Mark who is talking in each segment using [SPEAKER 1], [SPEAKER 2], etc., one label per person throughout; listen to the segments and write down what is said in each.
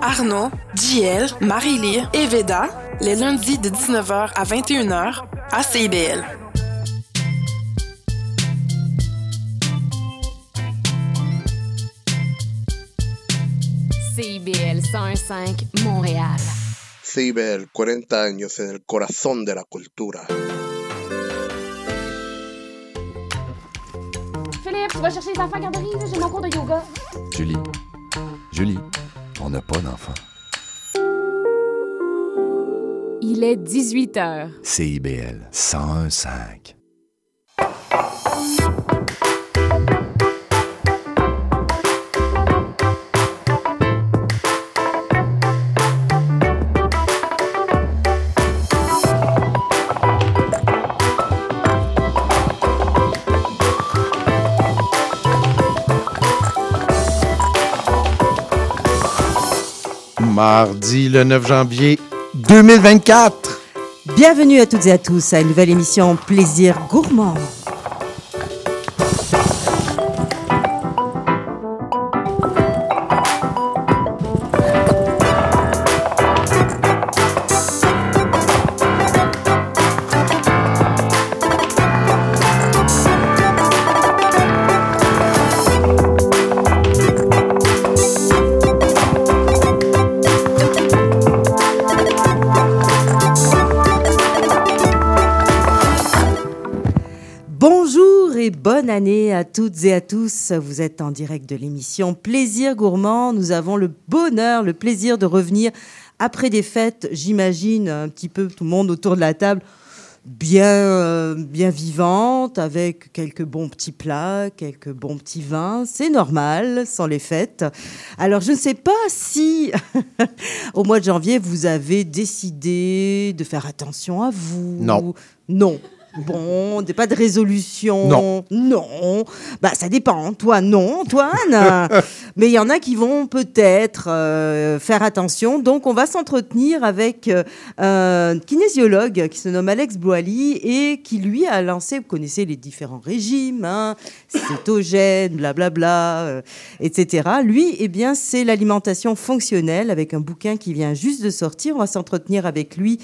[SPEAKER 1] Arnaud, JL, Marie-Lee et Veda, les lundis de 19h à 21h à CIBL.
[SPEAKER 2] CIBL 105 Montréal.
[SPEAKER 3] CIBL, 40 años en el corazón de la cultura.
[SPEAKER 4] Philippe, tu vas chercher les enfants à garderie, j'ai mon cours de yoga.
[SPEAKER 5] Julie, Julie, on n'a pas d'enfant.
[SPEAKER 2] Il est 18 h.
[SPEAKER 5] CIBL 101.5.
[SPEAKER 6] Mardi le 9 janvier 2024.
[SPEAKER 7] Bienvenue à toutes et à tous à une nouvelle émission Plaisir gourmand. À toutes et à tous. Vous êtes en direct de l'émission Plaisir gourmand. Nous avons le bonheur, le plaisir de revenir après des fêtes, j'imagine un petit peu tout le monde autour de la table bien euh, bien vivante avec quelques bons petits plats, quelques bons petits vins, c'est normal sans les fêtes. Alors je ne sais pas si au mois de janvier vous avez décidé de faire attention à vous.
[SPEAKER 6] Non.
[SPEAKER 7] Non. Bon, pas de résolution.
[SPEAKER 6] Non.
[SPEAKER 7] Non. Bah, ça dépend. Toi, non, Antoine. Mais il y en a qui vont peut-être euh, faire attention. Donc, on va s'entretenir avec euh, un kinésiologue qui se nomme Alex Boily et qui, lui, a lancé, vous connaissez les différents régimes, hein, cétogène, blablabla, euh, etc. Lui, eh bien, c'est l'alimentation fonctionnelle avec un bouquin qui vient juste de sortir. On va s'entretenir avec lui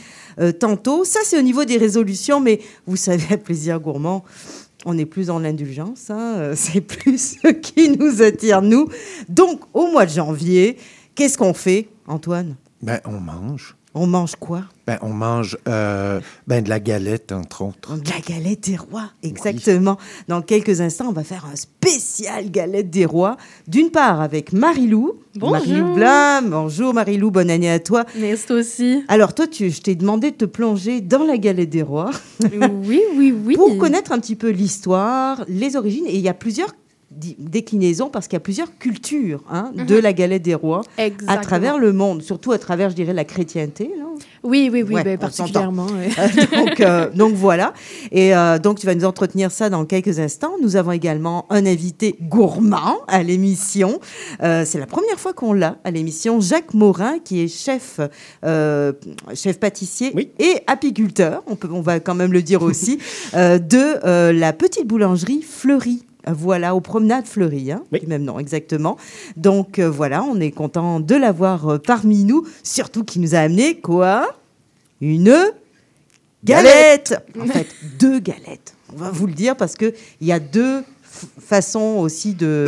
[SPEAKER 7] tantôt. Ça, c'est au niveau des résolutions, mais vous savez, à Plaisir Gourmand, on n'est plus dans l'indulgence, hein, euh, c'est plus ce qui nous attire, nous. Donc, au mois de janvier, qu'est-ce qu'on fait, Antoine?
[SPEAKER 6] Ben, on mange.
[SPEAKER 7] On mange quoi?
[SPEAKER 6] Ben, on mange euh, ben, de la galette, entre autres.
[SPEAKER 7] De la galette des rois, exactement. Dans quelques instants, on va faire un spécial galette des rois. D'une part, avec Marilou.
[SPEAKER 8] Bonjour.
[SPEAKER 7] Marilou Blam. Bonjour Marilou, bonne année à toi.
[SPEAKER 8] Merci toi aussi.
[SPEAKER 7] Alors, toi, tu, je t'ai demandé de te plonger dans la galette des rois.
[SPEAKER 8] oui, oui, oui.
[SPEAKER 7] pour connaître un petit peu l'histoire, les origines. Et il y a plusieurs déclinaisons parce qu'il y a plusieurs cultures hein, de la galette des rois à travers le monde, surtout à travers, je dirais, la chrétienté.
[SPEAKER 8] Oui, oui, oui,
[SPEAKER 7] Ouais,
[SPEAKER 8] ben, particulièrement. ouais.
[SPEAKER 7] Euh, donc, euh, donc voilà. Et euh, donc tu vas nous entretenir ça dans quelques instants. Nous avons également un invité gourmand à l'émission. Euh, c'est la première fois qu'on l'a à l'émission. Jacques Morin, qui est chef, euh, chef pâtissier
[SPEAKER 6] Oui.
[SPEAKER 7] et apiculteur. On peut, on va quand même le dire aussi euh, de euh, la petite boulangerie Fleury. Euh, Voilà, aux promenades Fleury, hein,
[SPEAKER 6] Oui.
[SPEAKER 7] même nom, exactement. Donc euh, voilà, on est content de l'avoir euh, parmi nous, surtout qui nous a amené quoi? Une galette En fait, deux galettes. On va vous le dire parce qu'il y a deux façons aussi de.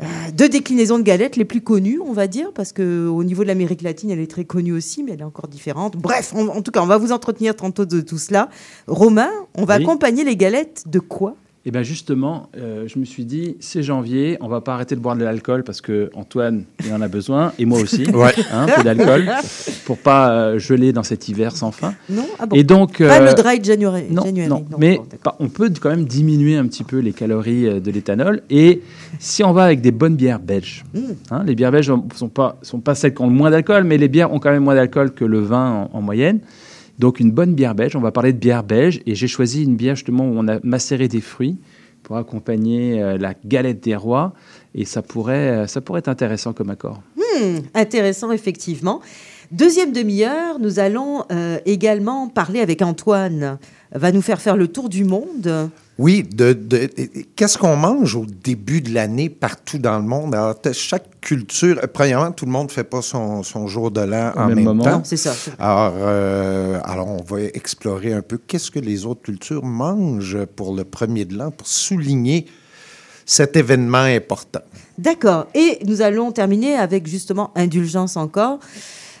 [SPEAKER 7] euh, deux déclinaisons de galettes les plus connues, on va dire, parce qu'au niveau de l'Amérique latine, elle est très connue aussi, mais elle est encore différente. Bref, on- en tout cas, on va vous entretenir tantôt de tout cela. Romain, on va
[SPEAKER 9] Oui.
[SPEAKER 7] accompagner les galettes de quoi?
[SPEAKER 9] Et bien justement, euh, je me suis dit, c'est janvier, on va pas arrêter de boire de l'alcool parce que Antoine, il en a besoin, et moi aussi,
[SPEAKER 6] Ouais.
[SPEAKER 9] hein, un peu d'alcool, pour pas euh, geler dans cet hiver sans fin.
[SPEAKER 7] Non? Ah bon
[SPEAKER 9] Et donc,
[SPEAKER 7] Pas
[SPEAKER 9] euh,
[SPEAKER 7] le dry January.
[SPEAKER 9] non,
[SPEAKER 7] January,
[SPEAKER 9] non, mais
[SPEAKER 7] bon,
[SPEAKER 9] on peut quand même diminuer un petit peu les calories euh, de l'éthanol. Et si on va avec des bonnes bières belges,
[SPEAKER 7] Mm.
[SPEAKER 9] hein, les bières belges ne sont pas, sont pas celles qui ont le moins d'alcool, mais les bières ont quand même moins d'alcool que le vin en, en moyenne. Donc une bonne bière belge, on va parler de bière belge. Et j'ai choisi une bière justement où on a macéré des fruits pour accompagner euh, la galette des rois. Et ça pourrait, euh, ça pourrait être intéressant comme accord.
[SPEAKER 7] Hmm, intéressant, effectivement. Deuxième demi-heure, nous allons euh, également parler avec Antoine. Va nous faire faire le tour du monde
[SPEAKER 6] Oui, de, de- qu'est-ce qu'on mange au début de l'année partout dans le monde? Alors, chaque culture, euh, premièrement, tout le monde ne fait pas son, son jour de l'an
[SPEAKER 9] Au
[SPEAKER 6] en
[SPEAKER 9] même
[SPEAKER 6] même,
[SPEAKER 9] moment.
[SPEAKER 6] temps.
[SPEAKER 7] C'est ça.
[SPEAKER 6] Alors, euh, alors, on va explorer un peu qu'est-ce que les autres cultures mangent pour le premier de l'an, pour souligner cet événement important.
[SPEAKER 7] D'accord. Et nous allons terminer avec justement indulgence encore.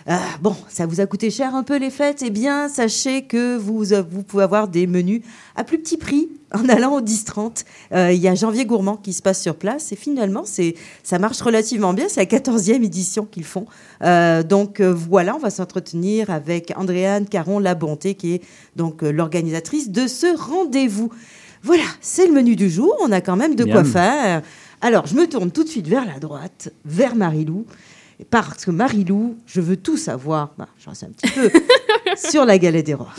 [SPEAKER 7] Euh, bon, ça vous a coûté cher un peu les fêtes? Eh bien, sachez que vous, euh, vous pouvez avoir des menus à plus petit prix en allant au 10-30. Euh, Il y a Janvier Gourmand qui se passe sur place et finalement, c'est, ça marche relativement bien. C'est la 14e édition qu'ils font. Euh, donc voilà, on va s'entretenir avec Andréane Caron-Labonté qui est donc l'organisatrice de ce rendez-vous. Voilà, c'est le menu du jour. On a quand même de quoi faire. Alors, je me tourne tout de suite vers la droite, vers Marilou. Parce que Marilou, je veux tout savoir. Bah, j'en sais un petit peu. sur la galette des rois.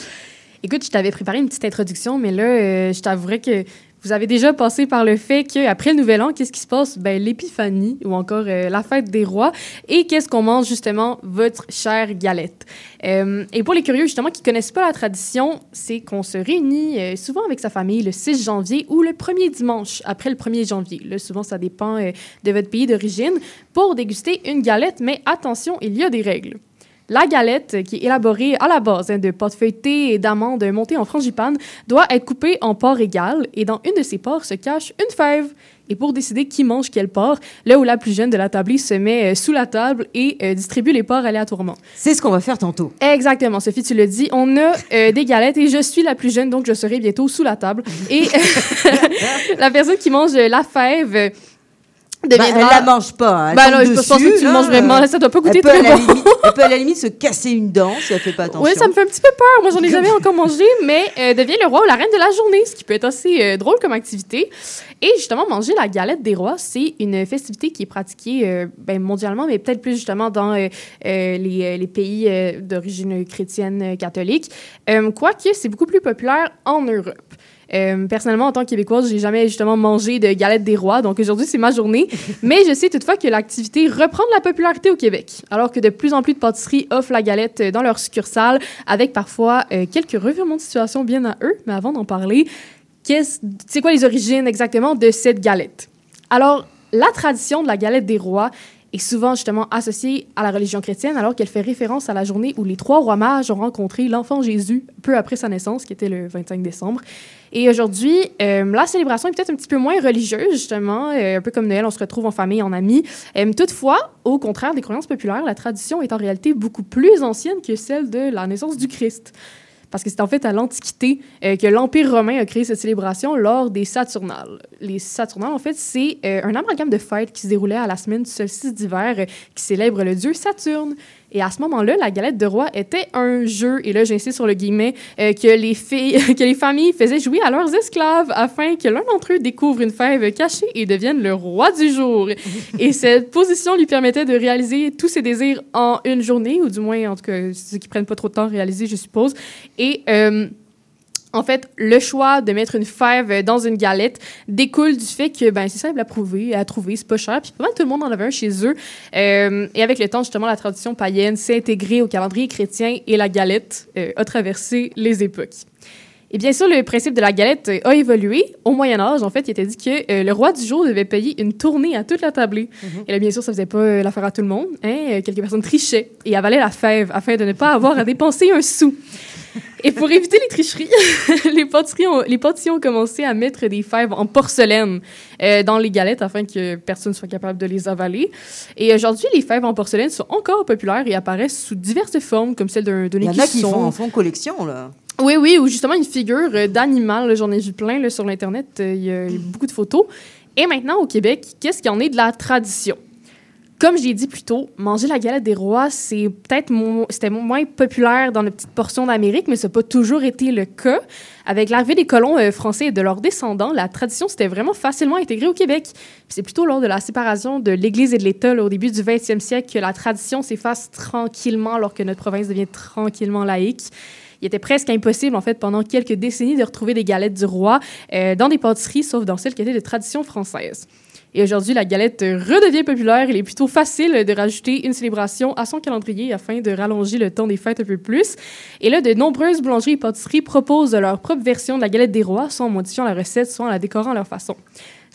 [SPEAKER 8] Écoute, je t'avais préparé une petite introduction, mais là, euh, je t'avouerais que vous avez déjà passé par le fait qu'après le Nouvel An, qu'est-ce qui se passe? Ben, l'épiphanie ou encore euh, la fête des rois. Et qu'est-ce qu'on mange, justement? Votre chère galette? Euh, et pour les curieux, justement, qui connaissent pas la tradition, c'est qu'on se réunit euh, souvent avec sa famille le 6 janvier ou le premier dimanche après le 1er janvier. Là, souvent, ça dépend de votre pays d'origine pour déguster une galette. Mais attention, il y a des règles. La galette, qui est élaborée à la base hein, de pâte feuilletée et d'amandes montées en frangipane, doit être coupée en parts égales et dans une de ces parts se cache une fève. Et pour décider qui mange quelle part, là où la plus jeune de la tablée se met euh, sous la table et euh, distribue les parts aléatoirement.
[SPEAKER 7] C'est ce qu'on va faire tantôt.
[SPEAKER 8] Exactement, Sophie, tu le dis. On a euh, des galettes et je suis la plus jeune, donc je serai bientôt sous la table. Et la personne qui mange la fève euh,
[SPEAKER 7] Bah,
[SPEAKER 8] deviendra...
[SPEAKER 7] elle la mange pas. hein. Elle
[SPEAKER 8] Ben
[SPEAKER 7] tombe
[SPEAKER 8] non, je pense
[SPEAKER 7] dessus,
[SPEAKER 8] que tu le
[SPEAKER 7] là.
[SPEAKER 8] manges vraiment. Ça doit pas goûter très bon.
[SPEAKER 7] limite, elle peut à la limite se casser une dent si elle fait pas attention.
[SPEAKER 8] Oui, ça me fait un petit peu peur. Moi, j'en ai jamais encore mangé, mais euh, devient le roi ou la reine de la journée, ce qui peut être assez euh, drôle comme activité. Et justement, manger la galette des rois, c'est une festivité qui est pratiquée euh, ben, mondialement, mais peut-être plus justement dans euh, les, les pays d'origine chrétienne catholique. Quoique, c'est beaucoup plus populaire en Europe. Euh, personnellement, en tant que Québécoise, j'ai jamais justement mangé de galette des rois, donc aujourd'hui c'est ma journée. Mais je sais toutefois que l'activité reprend de la popularité au Québec, alors que de plus en plus de pâtisseries offrent la galette euh, dans leur succursale, avec parfois euh, quelques revirements de situation bien à eux. Mais avant d'en parler, c'est quoi les origines exactement de cette galette? Alors, la tradition de la galette des rois est souvent justement associée à la religion chrétienne, alors qu'elle fait référence à la journée où les trois rois mages ont rencontré l'enfant Jésus peu après sa naissance, qui était le 25 décembre. Et aujourd'hui, euh, la célébration est peut-être un petit peu moins religieuse, justement, euh, un peu comme Noël, on se retrouve en famille, en amis. Euh, toutefois, au contraire des croyances populaires, la tradition est en réalité beaucoup plus ancienne que celle de la naissance du Christ. Parce que c'est en fait à l'Antiquité euh, que l'Empire romain a créé cette célébration lors des Saturnales. Les Saturnales, en fait, c'est euh, un amalgame de fêtes qui se déroulait à la semaine du solstice d'hiver euh, qui célèbre le dieu Saturne. Et à ce moment-là, la galette de roi était un jeu, et là j'insiste sur le guillemet, euh, que, les filles, que les familles faisaient jouer à leurs esclaves afin que l'un d'entre eux découvre une fève cachée et devienne le roi du jour. et cette position lui permettait de réaliser tous ses désirs en une journée, ou du moins, en tout cas, ceux qui prennent pas trop de temps à réaliser, je suppose. Et euh, en fait, le choix de mettre une fève dans une galette découle du fait que ben, c'est simple à prouver, à trouver, c'est pas cher, puis pas mal tout le monde en avait un chez eux. Euh, et avec le temps, justement, la tradition païenne s'est intégrée au calendrier chrétien et la galette euh, a traversé les époques. Et bien sûr, le principe de la galette euh, a évolué. Au Moyen Âge, en fait, il était dit que euh, le roi du jour devait payer une tournée à toute la tablée. Et là, bien sûr, ça faisait pas euh, l'affaire à tout le monde. Hein? Quelques personnes trichaient et avalaient la fève afin de ne pas avoir à dépenser un sou. Et pour éviter les tricheries, les, pâtisseries ont, les pâtissiers ont commencé à mettre des fèves en porcelaine euh, dans les galettes afin que personne ne soit capable de les avaler. Et aujourd'hui, les fèves en porcelaine sont encore populaires et apparaissent sous diverses formes, comme celle d'un d'un
[SPEAKER 7] Il y en a qui font, font collection, là.
[SPEAKER 8] Oui, oui, ou justement une figure euh, d'animal. J'en ai vu plein sur l'Internet. euh, Il y a beaucoup de photos. Et maintenant, au Québec, qu'est-ce qu'il y en est de la tradition? Comme j'ai dit plus tôt, manger la galette des rois, c'est peut-être c'était moins populaire dans notre petite portion d'Amérique, mais ça n'a pas toujours été le cas. Avec l'arrivée des colons euh, français et de leurs descendants, la tradition s'était vraiment facilement intégrée au Québec. C'est plutôt lors de la séparation de l'Église et de l'État au début du 20e siècle que la tradition s'efface tranquillement alors que notre province devient tranquillement laïque. Il était presque impossible, en fait, pendant quelques décennies, de retrouver des galettes du roi euh, dans des pâtisseries, sauf dans celles qui étaient de tradition française. Et aujourd'hui, la galette redevient populaire. Il est plutôt facile de rajouter une célébration à son calendrier afin de rallonger le temps des fêtes un peu plus. Et là, de nombreuses boulangeries et pâtisseries proposent leur propre version de la galette des rois, soit en modifiant la recette, soit en la décorant à leur façon.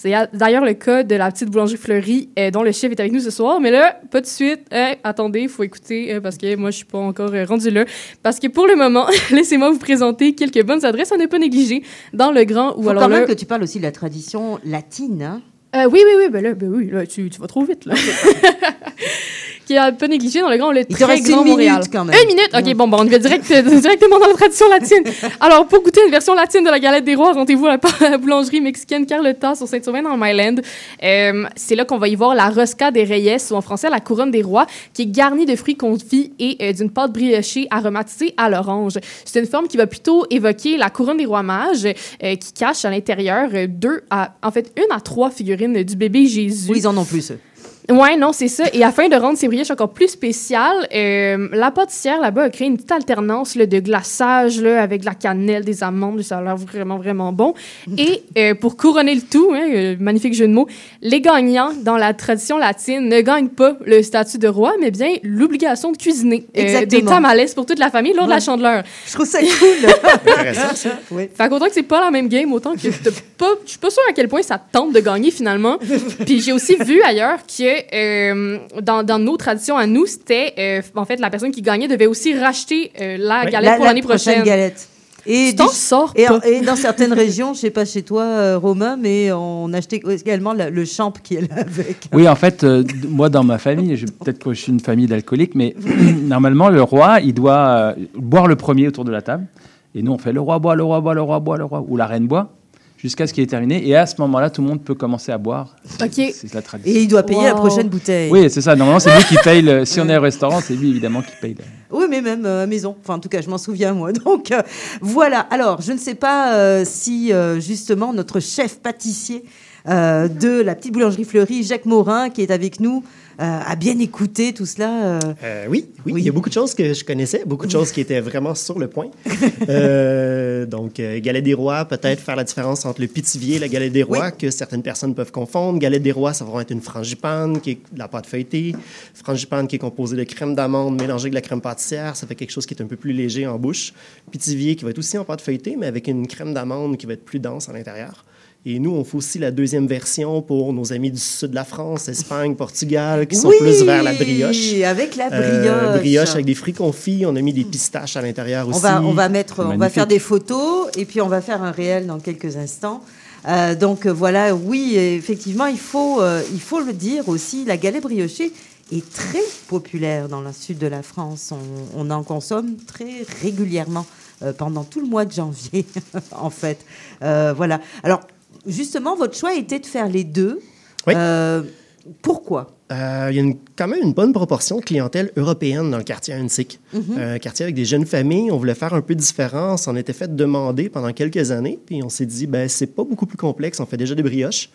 [SPEAKER 8] C'est d'ailleurs le cas de la petite boulangerie fleurie euh, dont le chef est avec nous ce soir. Mais là, pas de suite. Euh, attendez, il faut écouter euh, parce que moi, je suis pas encore euh, rendu là. Parce que pour le moment, laissez-moi vous présenter quelques bonnes adresses à ne pas négliger dans le grand ou
[SPEAKER 7] Faut
[SPEAKER 8] alors
[SPEAKER 7] quand même
[SPEAKER 8] là-
[SPEAKER 7] que tu parles aussi de la tradition latine. hein.
[SPEAKER 8] Euh, oui, oui, oui, ben là, ben oui, là, tu, tu vas trop vite, là. Qui est un peu négligé dans le grand, le
[SPEAKER 7] Il te
[SPEAKER 8] très
[SPEAKER 7] reste
[SPEAKER 8] grand
[SPEAKER 7] une
[SPEAKER 8] Montréal.
[SPEAKER 7] minute quand même.
[SPEAKER 8] Une minute? OK, bon, bon, on va direct, directement dans la tradition latine. Alors, pour goûter une version latine de la galette des rois, rendez-vous à la boulangerie mexicaine Carlota sur Saint-Sauvin dans le Myland. Euh, c'est là qu'on va y voir la rosca des reyes, ou en français la couronne des rois, qui est garnie de fruits confits et euh, d'une pâte briochée aromatisée à l'orange. C'est une forme qui va plutôt évoquer la couronne des rois mages, euh, qui cache à l'intérieur euh, deux à, en fait, une à trois figurines du bébé Jésus.
[SPEAKER 7] Oui, ils en ont plus. eux.
[SPEAKER 8] Ouais, non, c'est ça. Et afin de rendre ces brioches encore plus spéciales, euh, la pâtissière là-bas a créé une petite alternance là, de glaçage là, avec de la cannelle, des amandes. Ça a l'air vraiment, vraiment bon. Et euh, pour couronner le tout, hein, euh, magnifique jeu de mots, les gagnants dans la tradition latine ne gagnent pas le statut de roi, mais bien l'obligation de cuisiner euh, des tamales pour toute la famille lors de la chandeleur.
[SPEAKER 7] Je trouve ça cool. Oui.
[SPEAKER 8] Fait qu'autant que c'est pas la même game, autant que pas, je suis pas sûre à quel point ça te tente de gagner finalement. Puis j'ai aussi vu ailleurs que euh, dans, dans nos traditions à nous, c'était euh, en fait la personne qui gagnait devait aussi racheter euh, la galette
[SPEAKER 7] La-
[SPEAKER 8] pour
[SPEAKER 7] la
[SPEAKER 8] l'année
[SPEAKER 7] prochaine
[SPEAKER 8] prochaine.
[SPEAKER 7] galette. Et,
[SPEAKER 8] Tu t'en
[SPEAKER 7] du-
[SPEAKER 8] sors
[SPEAKER 7] et,
[SPEAKER 8] pas.
[SPEAKER 7] en- et dans certaines régions, je sais pas chez toi, euh, Romain, mais on achetait également la- le champ qui est là avec.
[SPEAKER 9] Oui, en fait, euh, moi, dans ma famille, peut-être que je suis une famille d'alcooliques, mais normalement, le roi, il doit euh, boire le premier autour de la table. Et nous, on fait le roi boit, le roi boit, le roi boit, le roi, ou la reine boit, jusqu'à ce qu'il est terminé. Et à ce moment-là, tout le monde peut commencer à boire.
[SPEAKER 8] Ok.
[SPEAKER 9] C'est la tradition.
[SPEAKER 7] Et il doit payer la prochaine bouteille.
[SPEAKER 9] Oui, c'est ça. Normalement, c'est lui qui paye. Le... Si on est au restaurant, c'est lui, évidemment, qui paye. le-
[SPEAKER 7] Oui, mais même euh, à maison. Enfin, en tout cas, je m'en souviens, moi. Donc, euh, voilà. Alors, je ne sais pas euh, si, euh, justement, notre chef pâtissier euh, de la petite boulangerie fleurie, Jacques Morin, qui est avec nous, euh, a bien écouté tout cela. euh.
[SPEAKER 10] Euh, oui, oui,
[SPEAKER 7] Oui.
[SPEAKER 10] il y a beaucoup de choses que je connaissais, beaucoup de choses qui étaient vraiment sur le point. Donc, galette des rois, peut-être faire la différence entre le pitivier et la galette des rois,
[SPEAKER 7] Oui.
[SPEAKER 10] que certaines personnes peuvent confondre. Galette des rois, ça va être une frangipane qui est de la pâte feuilletée. Frangipane qui est composée de crème d'amande mélangée avec de la crème pâtissière. Ça fait quelque chose qui est un peu plus léger en bouche. Pitivier qui va être aussi en pâte feuilletée, mais avec une crème d'amande qui va être plus dense à l'intérieur. Et nous, on fait aussi la deuxième version pour nos amis du sud de la France, Espagne, Portugal, qui sont
[SPEAKER 7] Oui,
[SPEAKER 10] plus vers la brioche.
[SPEAKER 7] avec la brioche.
[SPEAKER 10] Euh, brioche avec des fruits confits. On a mis des pistaches à l'intérieur aussi.
[SPEAKER 7] On va, on va mettre, on va faire des photos et puis on va faire un réel dans quelques instants. Euh, donc euh, voilà, oui, effectivement, il faut, euh, il faut le dire aussi, la galette briochée est très populaire dans le sud de la France. On, on en consomme très régulièrement euh, pendant tout le mois de janvier, en fait. Euh, voilà. Alors, justement, votre choix était de faire les deux.
[SPEAKER 10] Oui.
[SPEAKER 7] Euh, pourquoi?
[SPEAKER 10] Euh, il y a une- quand même une bonne proportion de clientèle européenne dans le quartier Huntsic. Un quartier avec des jeunes familles. On voulait faire un peu différent. On s'en était fait demander pendant quelques années. Puis on s'est dit, ben, c'est pas beaucoup plus complexe. On fait déjà des brioches.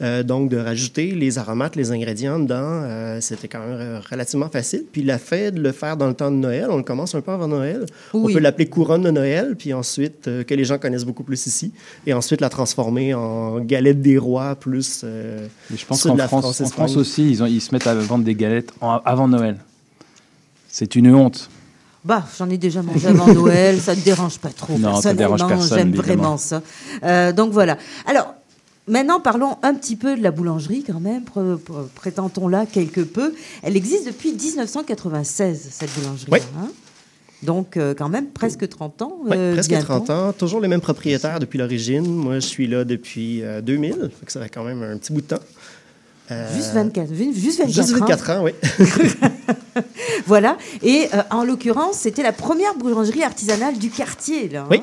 [SPEAKER 10] Euh, donc, de rajouter les aromates, les ingrédients dedans, euh, c'était quand même euh, relativement facile. Puis, la fait de le faire dans le temps de Noël, on le commence un peu avant Noël.
[SPEAKER 7] Oui.
[SPEAKER 10] On peut l'appeler couronne de Noël, puis ensuite, euh, que les gens connaissent beaucoup plus ici. Et ensuite, la transformer en galette des rois plus. euh,
[SPEAKER 9] Mais je pense qu'en France,
[SPEAKER 10] France,
[SPEAKER 9] en. France aussi, ils, ont- ils se mettent à vendre des galettes en- avant Noël. C'est une honte.
[SPEAKER 7] Bah, j'en ai déjà mangé avant Noël, ça ne dérange pas trop.
[SPEAKER 9] Non, ça dérange
[SPEAKER 7] Personnellement,
[SPEAKER 9] personne,
[SPEAKER 7] J'aime vraiment ça. Euh, donc voilà. Alors, maintenant, parlons un petit peu de la boulangerie quand même. Pr- pr- Prétendons-la quelque peu. Elle existe depuis 1996, cette boulangerie.
[SPEAKER 10] Oui.
[SPEAKER 7] hein. donc, euh, quand même, presque 30 ans.
[SPEAKER 10] Oui,
[SPEAKER 7] euh,
[SPEAKER 10] presque
[SPEAKER 7] bientôt.
[SPEAKER 10] 30 ans. Toujours les mêmes propriétaires depuis l'origine. Moi, je suis là depuis euh, 2000. Fait que ça fait quand même un petit bout de temps. Euh,
[SPEAKER 7] Juste 24, ju- juste 24,
[SPEAKER 10] Juste
[SPEAKER 7] ans.
[SPEAKER 10] 24 ans, oui.
[SPEAKER 7] Voilà. Et euh, en l'occurrence, c'était la première boulangerie artisanale du quartier. Là, hein.
[SPEAKER 10] Oui.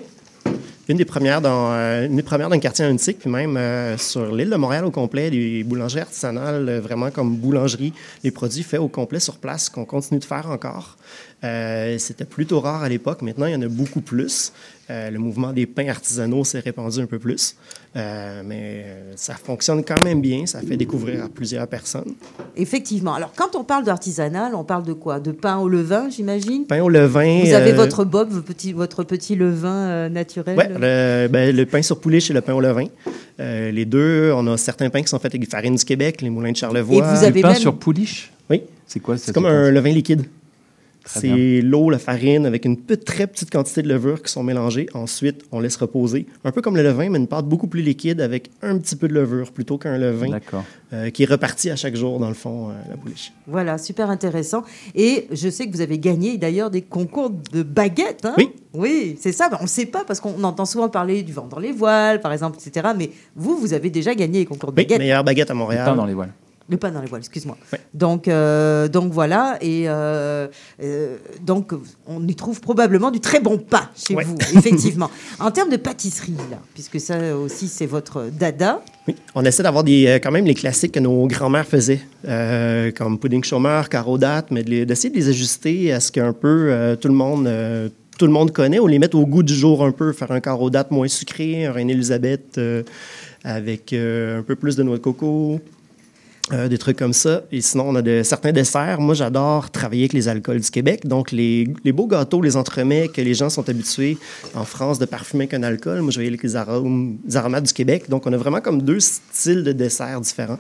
[SPEAKER 10] Une des premières dans, euh, une des le quartier antique, puis même euh, sur l'île de Montréal au complet, des boulangeries artisanales, euh, vraiment comme boulangerie, les produits faits au complet sur place, qu'on continue de faire encore. Euh, C'était plutôt rare à l'époque. Maintenant, il y en a beaucoup plus. Euh, le mouvement des pains artisanaux s'est répandu un peu plus. Euh, mais euh, ça fonctionne quand même bien. Ça fait découvrir à plusieurs personnes.
[SPEAKER 7] Effectivement. Alors, quand on parle d'artisanal, on parle de quoi? De pain au levain, j'imagine?
[SPEAKER 10] Pain au levain.
[SPEAKER 7] Vous avez
[SPEAKER 10] euh,
[SPEAKER 7] votre bob, votre petit, votre petit levain euh, naturel
[SPEAKER 10] Ouais, le, ben, le pain sur poulet chez le pain au levain. Euh, les deux, on a certains pains qui sont faits avec des farines du Québec, les moulins de Charlevoix.
[SPEAKER 7] Et vous avez
[SPEAKER 9] Du pain
[SPEAKER 7] même-
[SPEAKER 9] sur pouliche?
[SPEAKER 10] Oui.
[SPEAKER 9] C'est quoi
[SPEAKER 10] C'est comme un levain liquide. C'est l'eau, la farine, avec une très petite quantité de levure qui sont mélangées. Ensuite, on laisse reposer. Un peu comme le levain, mais une pâte beaucoup plus liquide avec un petit peu de levure plutôt qu'un levain
[SPEAKER 9] D'accord.
[SPEAKER 10] euh, qui est reparti à chaque jour, dans le fond, euh, la pouliche.
[SPEAKER 7] Voilà, super intéressant. Et je sais que vous avez gagné d'ailleurs des concours de baguettes. hein?
[SPEAKER 10] Oui.
[SPEAKER 7] Oui, c'est ça. Ben, On ne sait pas parce qu'on entend souvent parler du vent dans les voiles, par exemple, etc. Mais vous, vous avez déjà gagné les concours de
[SPEAKER 10] Oui,
[SPEAKER 7] baguettes.
[SPEAKER 10] meilleure baguette à
[SPEAKER 9] Le
[SPEAKER 10] Montréal.
[SPEAKER 9] pain dans les voiles.
[SPEAKER 7] Le pain dans les voiles, excuse-moi.
[SPEAKER 10] Ouais.
[SPEAKER 7] Donc, euh, donc voilà, et euh, euh, donc on y trouve probablement du très bon pain chez
[SPEAKER 10] Ouais.
[SPEAKER 7] vous, effectivement. en termes de pâtisserie, là, puisque ça aussi c'est votre dada.
[SPEAKER 10] Oui, on essaie d'avoir des, quand même les classiques que nos grands-mères faisaient, comme pudding chômeur, carreau date, mais d'essayer de les ajuster à ce qu'un peu tout le monde tout le monde connaît, ou les mettre au goût du jour un peu, faire un carreau date moins sucré, un Reine Elisabeth euh, avec euh, un peu plus de noix de coco, euh, des trucs comme ça. Et sinon, on a de, certains desserts. Moi, j'adore travailler avec les alcools du Québec. Donc, les, les beaux gâteaux, les entremets que les gens sont habitués en France de parfumer qu'un alcool. Moi, je vais avec les, arômes, les aromates du Québec. Donc, on a vraiment comme deux styles de desserts différents.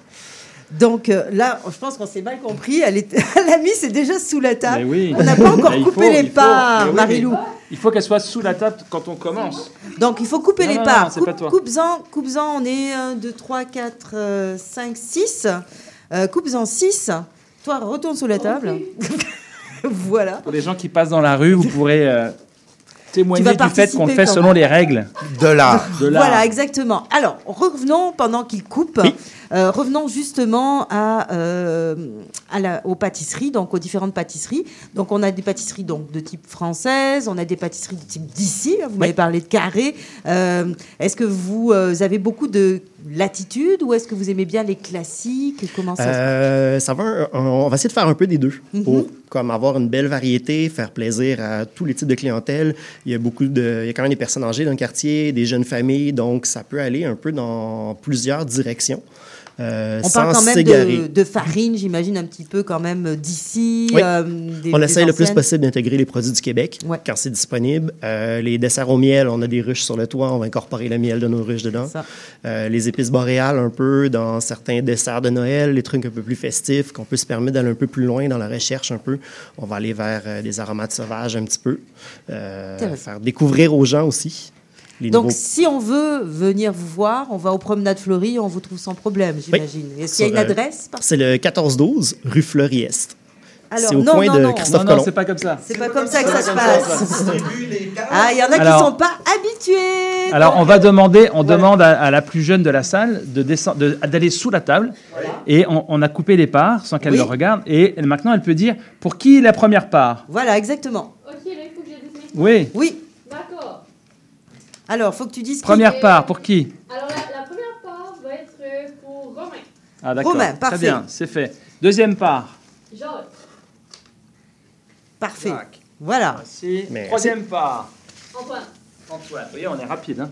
[SPEAKER 7] Donc euh, là, je pense qu'on s'est mal compris. Elle est... L'amie, c'est déjà sous la table.
[SPEAKER 9] Mais oui.
[SPEAKER 7] On n'a pas encore
[SPEAKER 9] Mais
[SPEAKER 7] coupé
[SPEAKER 9] faut,
[SPEAKER 7] les parts,
[SPEAKER 9] oui,
[SPEAKER 7] Marilou.
[SPEAKER 9] Il faut qu'elle soit sous la table quand on commence.
[SPEAKER 7] Donc il faut couper
[SPEAKER 9] Non,
[SPEAKER 7] les
[SPEAKER 9] non, non,
[SPEAKER 7] parts.
[SPEAKER 9] c'est pas toi.
[SPEAKER 7] Coupe-en, coupe-en, on est 1, 2, 3, 4, 5, 6. Euh, coupe-en 6. Toi, retourne sous la table. voilà.
[SPEAKER 9] Pour les gens qui passent dans la rue, vous pourrez euh, témoigner
[SPEAKER 7] vas
[SPEAKER 9] du fait qu'on le
[SPEAKER 7] participer
[SPEAKER 9] fait selon les règles
[SPEAKER 6] De l'art.
[SPEAKER 7] Voilà, exactement. Alors, revenons pendant qu'il coupe.
[SPEAKER 10] Oui.
[SPEAKER 7] euh, revenons justement à, euh, à la- aux pâtisseries, donc aux différentes pâtisseries. Donc, on a des pâtisseries donc, de type française, on a des pâtisseries de type d'ici. Vous m'avez parlé de carré. Euh, est-ce que vous euh, avez beaucoup de latitude ou est-ce que vous aimez bien les classiques? Comment ça se
[SPEAKER 10] Euh, ça va, un- on va essayer de faire un peu des deux
[SPEAKER 7] Mhm.
[SPEAKER 10] pour comme avoir une belle variété, faire plaisir à tous les types de clientèle. Il y a beaucoup de, il y a quand même des personnes âgées dans le quartier, des jeunes familles, donc ça peut aller un peu dans plusieurs directions. Euh,
[SPEAKER 7] On parle quand même de, de farine, j'imagine, un petit peu quand même euh, d'ici.
[SPEAKER 10] Oui.
[SPEAKER 7] euh,
[SPEAKER 10] On
[SPEAKER 7] des
[SPEAKER 10] essaye le plus possible d'intégrer les produits du Québec
[SPEAKER 7] Ouais.
[SPEAKER 10] quand c'est disponible. Euh, les desserts au miel, on a des ruches sur le toit, on va incorporer le miel de nos ruches dedans. Les épices boréales un peu dans certains desserts de Noël, les trucs un peu plus festifs, qu'on peut se permettre d'aller un peu plus loin dans la recherche un peu. On va aller vers des aromates sauvages un petit peu. Faire découvrir aux gens aussi les
[SPEAKER 7] Donc,
[SPEAKER 10] nouveaux
[SPEAKER 7] si on veut venir vous voir, on va aux promenades Fleury, on vous trouve sans problème, j'imagine. Est-ce qu'il y a une
[SPEAKER 10] euh,
[SPEAKER 7] adresse par-
[SPEAKER 10] C'est le 1412 rue Fleury-Est. C'est au
[SPEAKER 7] non,
[SPEAKER 10] coin
[SPEAKER 7] non,
[SPEAKER 10] de
[SPEAKER 7] non.
[SPEAKER 10] Christophe
[SPEAKER 9] Non, non,
[SPEAKER 10] Colomb.
[SPEAKER 9] c'est pas comme ça.
[SPEAKER 7] C'est pas comme ça que ça se passe. Ah, il y en a qui
[SPEAKER 9] Alors-
[SPEAKER 7] sont pas habitués.
[SPEAKER 9] Alors, on va demander, on demande à, à la plus jeune de la salle de descendre, de- d'aller sous la table, et on, on a coupé les parts sans qu'elle
[SPEAKER 7] Oui.
[SPEAKER 9] le regarde. Et elle- maintenant, elle peut dire pour qui est la première part?
[SPEAKER 7] Voilà, exactement.
[SPEAKER 8] Ok, là, il faut que
[SPEAKER 9] Oui.
[SPEAKER 7] Oui. Alors, faut que tu dises qui.
[SPEAKER 9] Première part pour qui
[SPEAKER 8] Alors, la, la première part va être pour Romain.
[SPEAKER 9] Ah d'accord.
[SPEAKER 7] Romain,
[SPEAKER 9] Très
[SPEAKER 7] parfait.
[SPEAKER 9] bien, c'est fait. Deuxième part.
[SPEAKER 8] Georges.
[SPEAKER 7] Parfait. Voilà.
[SPEAKER 9] Merci.
[SPEAKER 10] Merci.
[SPEAKER 9] Troisième part.
[SPEAKER 8] Antoine.
[SPEAKER 9] Antoine. Vous voyez, on est rapide. Hein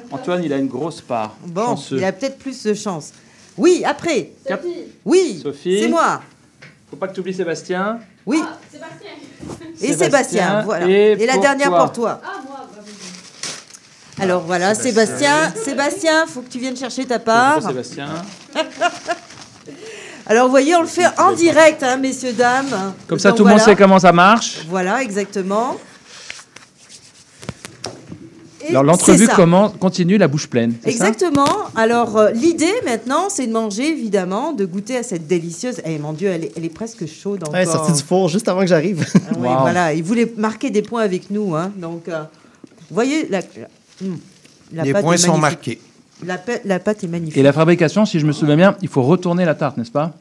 [SPEAKER 9] Antoine, il a une grosse part.
[SPEAKER 7] Bon,
[SPEAKER 9] Chanceux.
[SPEAKER 7] il a peut-être plus de chance. Oui, après.
[SPEAKER 8] Sophie.
[SPEAKER 7] Oui.
[SPEAKER 9] Sophie.
[SPEAKER 7] C'est moi.
[SPEAKER 9] Faut pas que tu oublies Sébastien.
[SPEAKER 7] Oui.
[SPEAKER 8] Ah, Sébastien.
[SPEAKER 7] Et Sébastien,
[SPEAKER 9] Sébastien.
[SPEAKER 7] voilà.
[SPEAKER 9] Et
[SPEAKER 7] Et, la dernière
[SPEAKER 9] toi.
[SPEAKER 7] pour toi.
[SPEAKER 8] Ah.
[SPEAKER 7] Alors voilà, Sébastien. Sébastien, faut que tu viennes chercher ta part.
[SPEAKER 9] Sébastien.
[SPEAKER 7] Alors vous voyez, on le fait en direct, hein, messieurs, dames.
[SPEAKER 9] Comme ça,
[SPEAKER 7] Donc,
[SPEAKER 9] tout le monde sait comment ça marche.
[SPEAKER 7] Voilà, exactement. Et
[SPEAKER 9] Alors l'entrevue
[SPEAKER 7] c'est ça.
[SPEAKER 9] comment continue la bouche pleine. c'est ça
[SPEAKER 7] Exactement. Alors euh, l'idée maintenant, c'est de manger évidemment, de goûter à cette délicieuse. Eh mon Dieu, elle est, elle est presque chaude encore.
[SPEAKER 10] Ouais, sorti du four juste avant que j'arrive.
[SPEAKER 7] Ah oui,
[SPEAKER 9] Wow.
[SPEAKER 7] voilà. Il voulait marquer des points avec nous, hein. Donc, euh, vous voyez, la, la- hum, la
[SPEAKER 6] Les
[SPEAKER 7] pâte
[SPEAKER 6] points
[SPEAKER 7] est
[SPEAKER 6] sont marqués.
[SPEAKER 7] La, pâte est magnifique.
[SPEAKER 9] Et la fabrication, si je me souviens bien, il faut retourner la tarte, n'est-ce pas?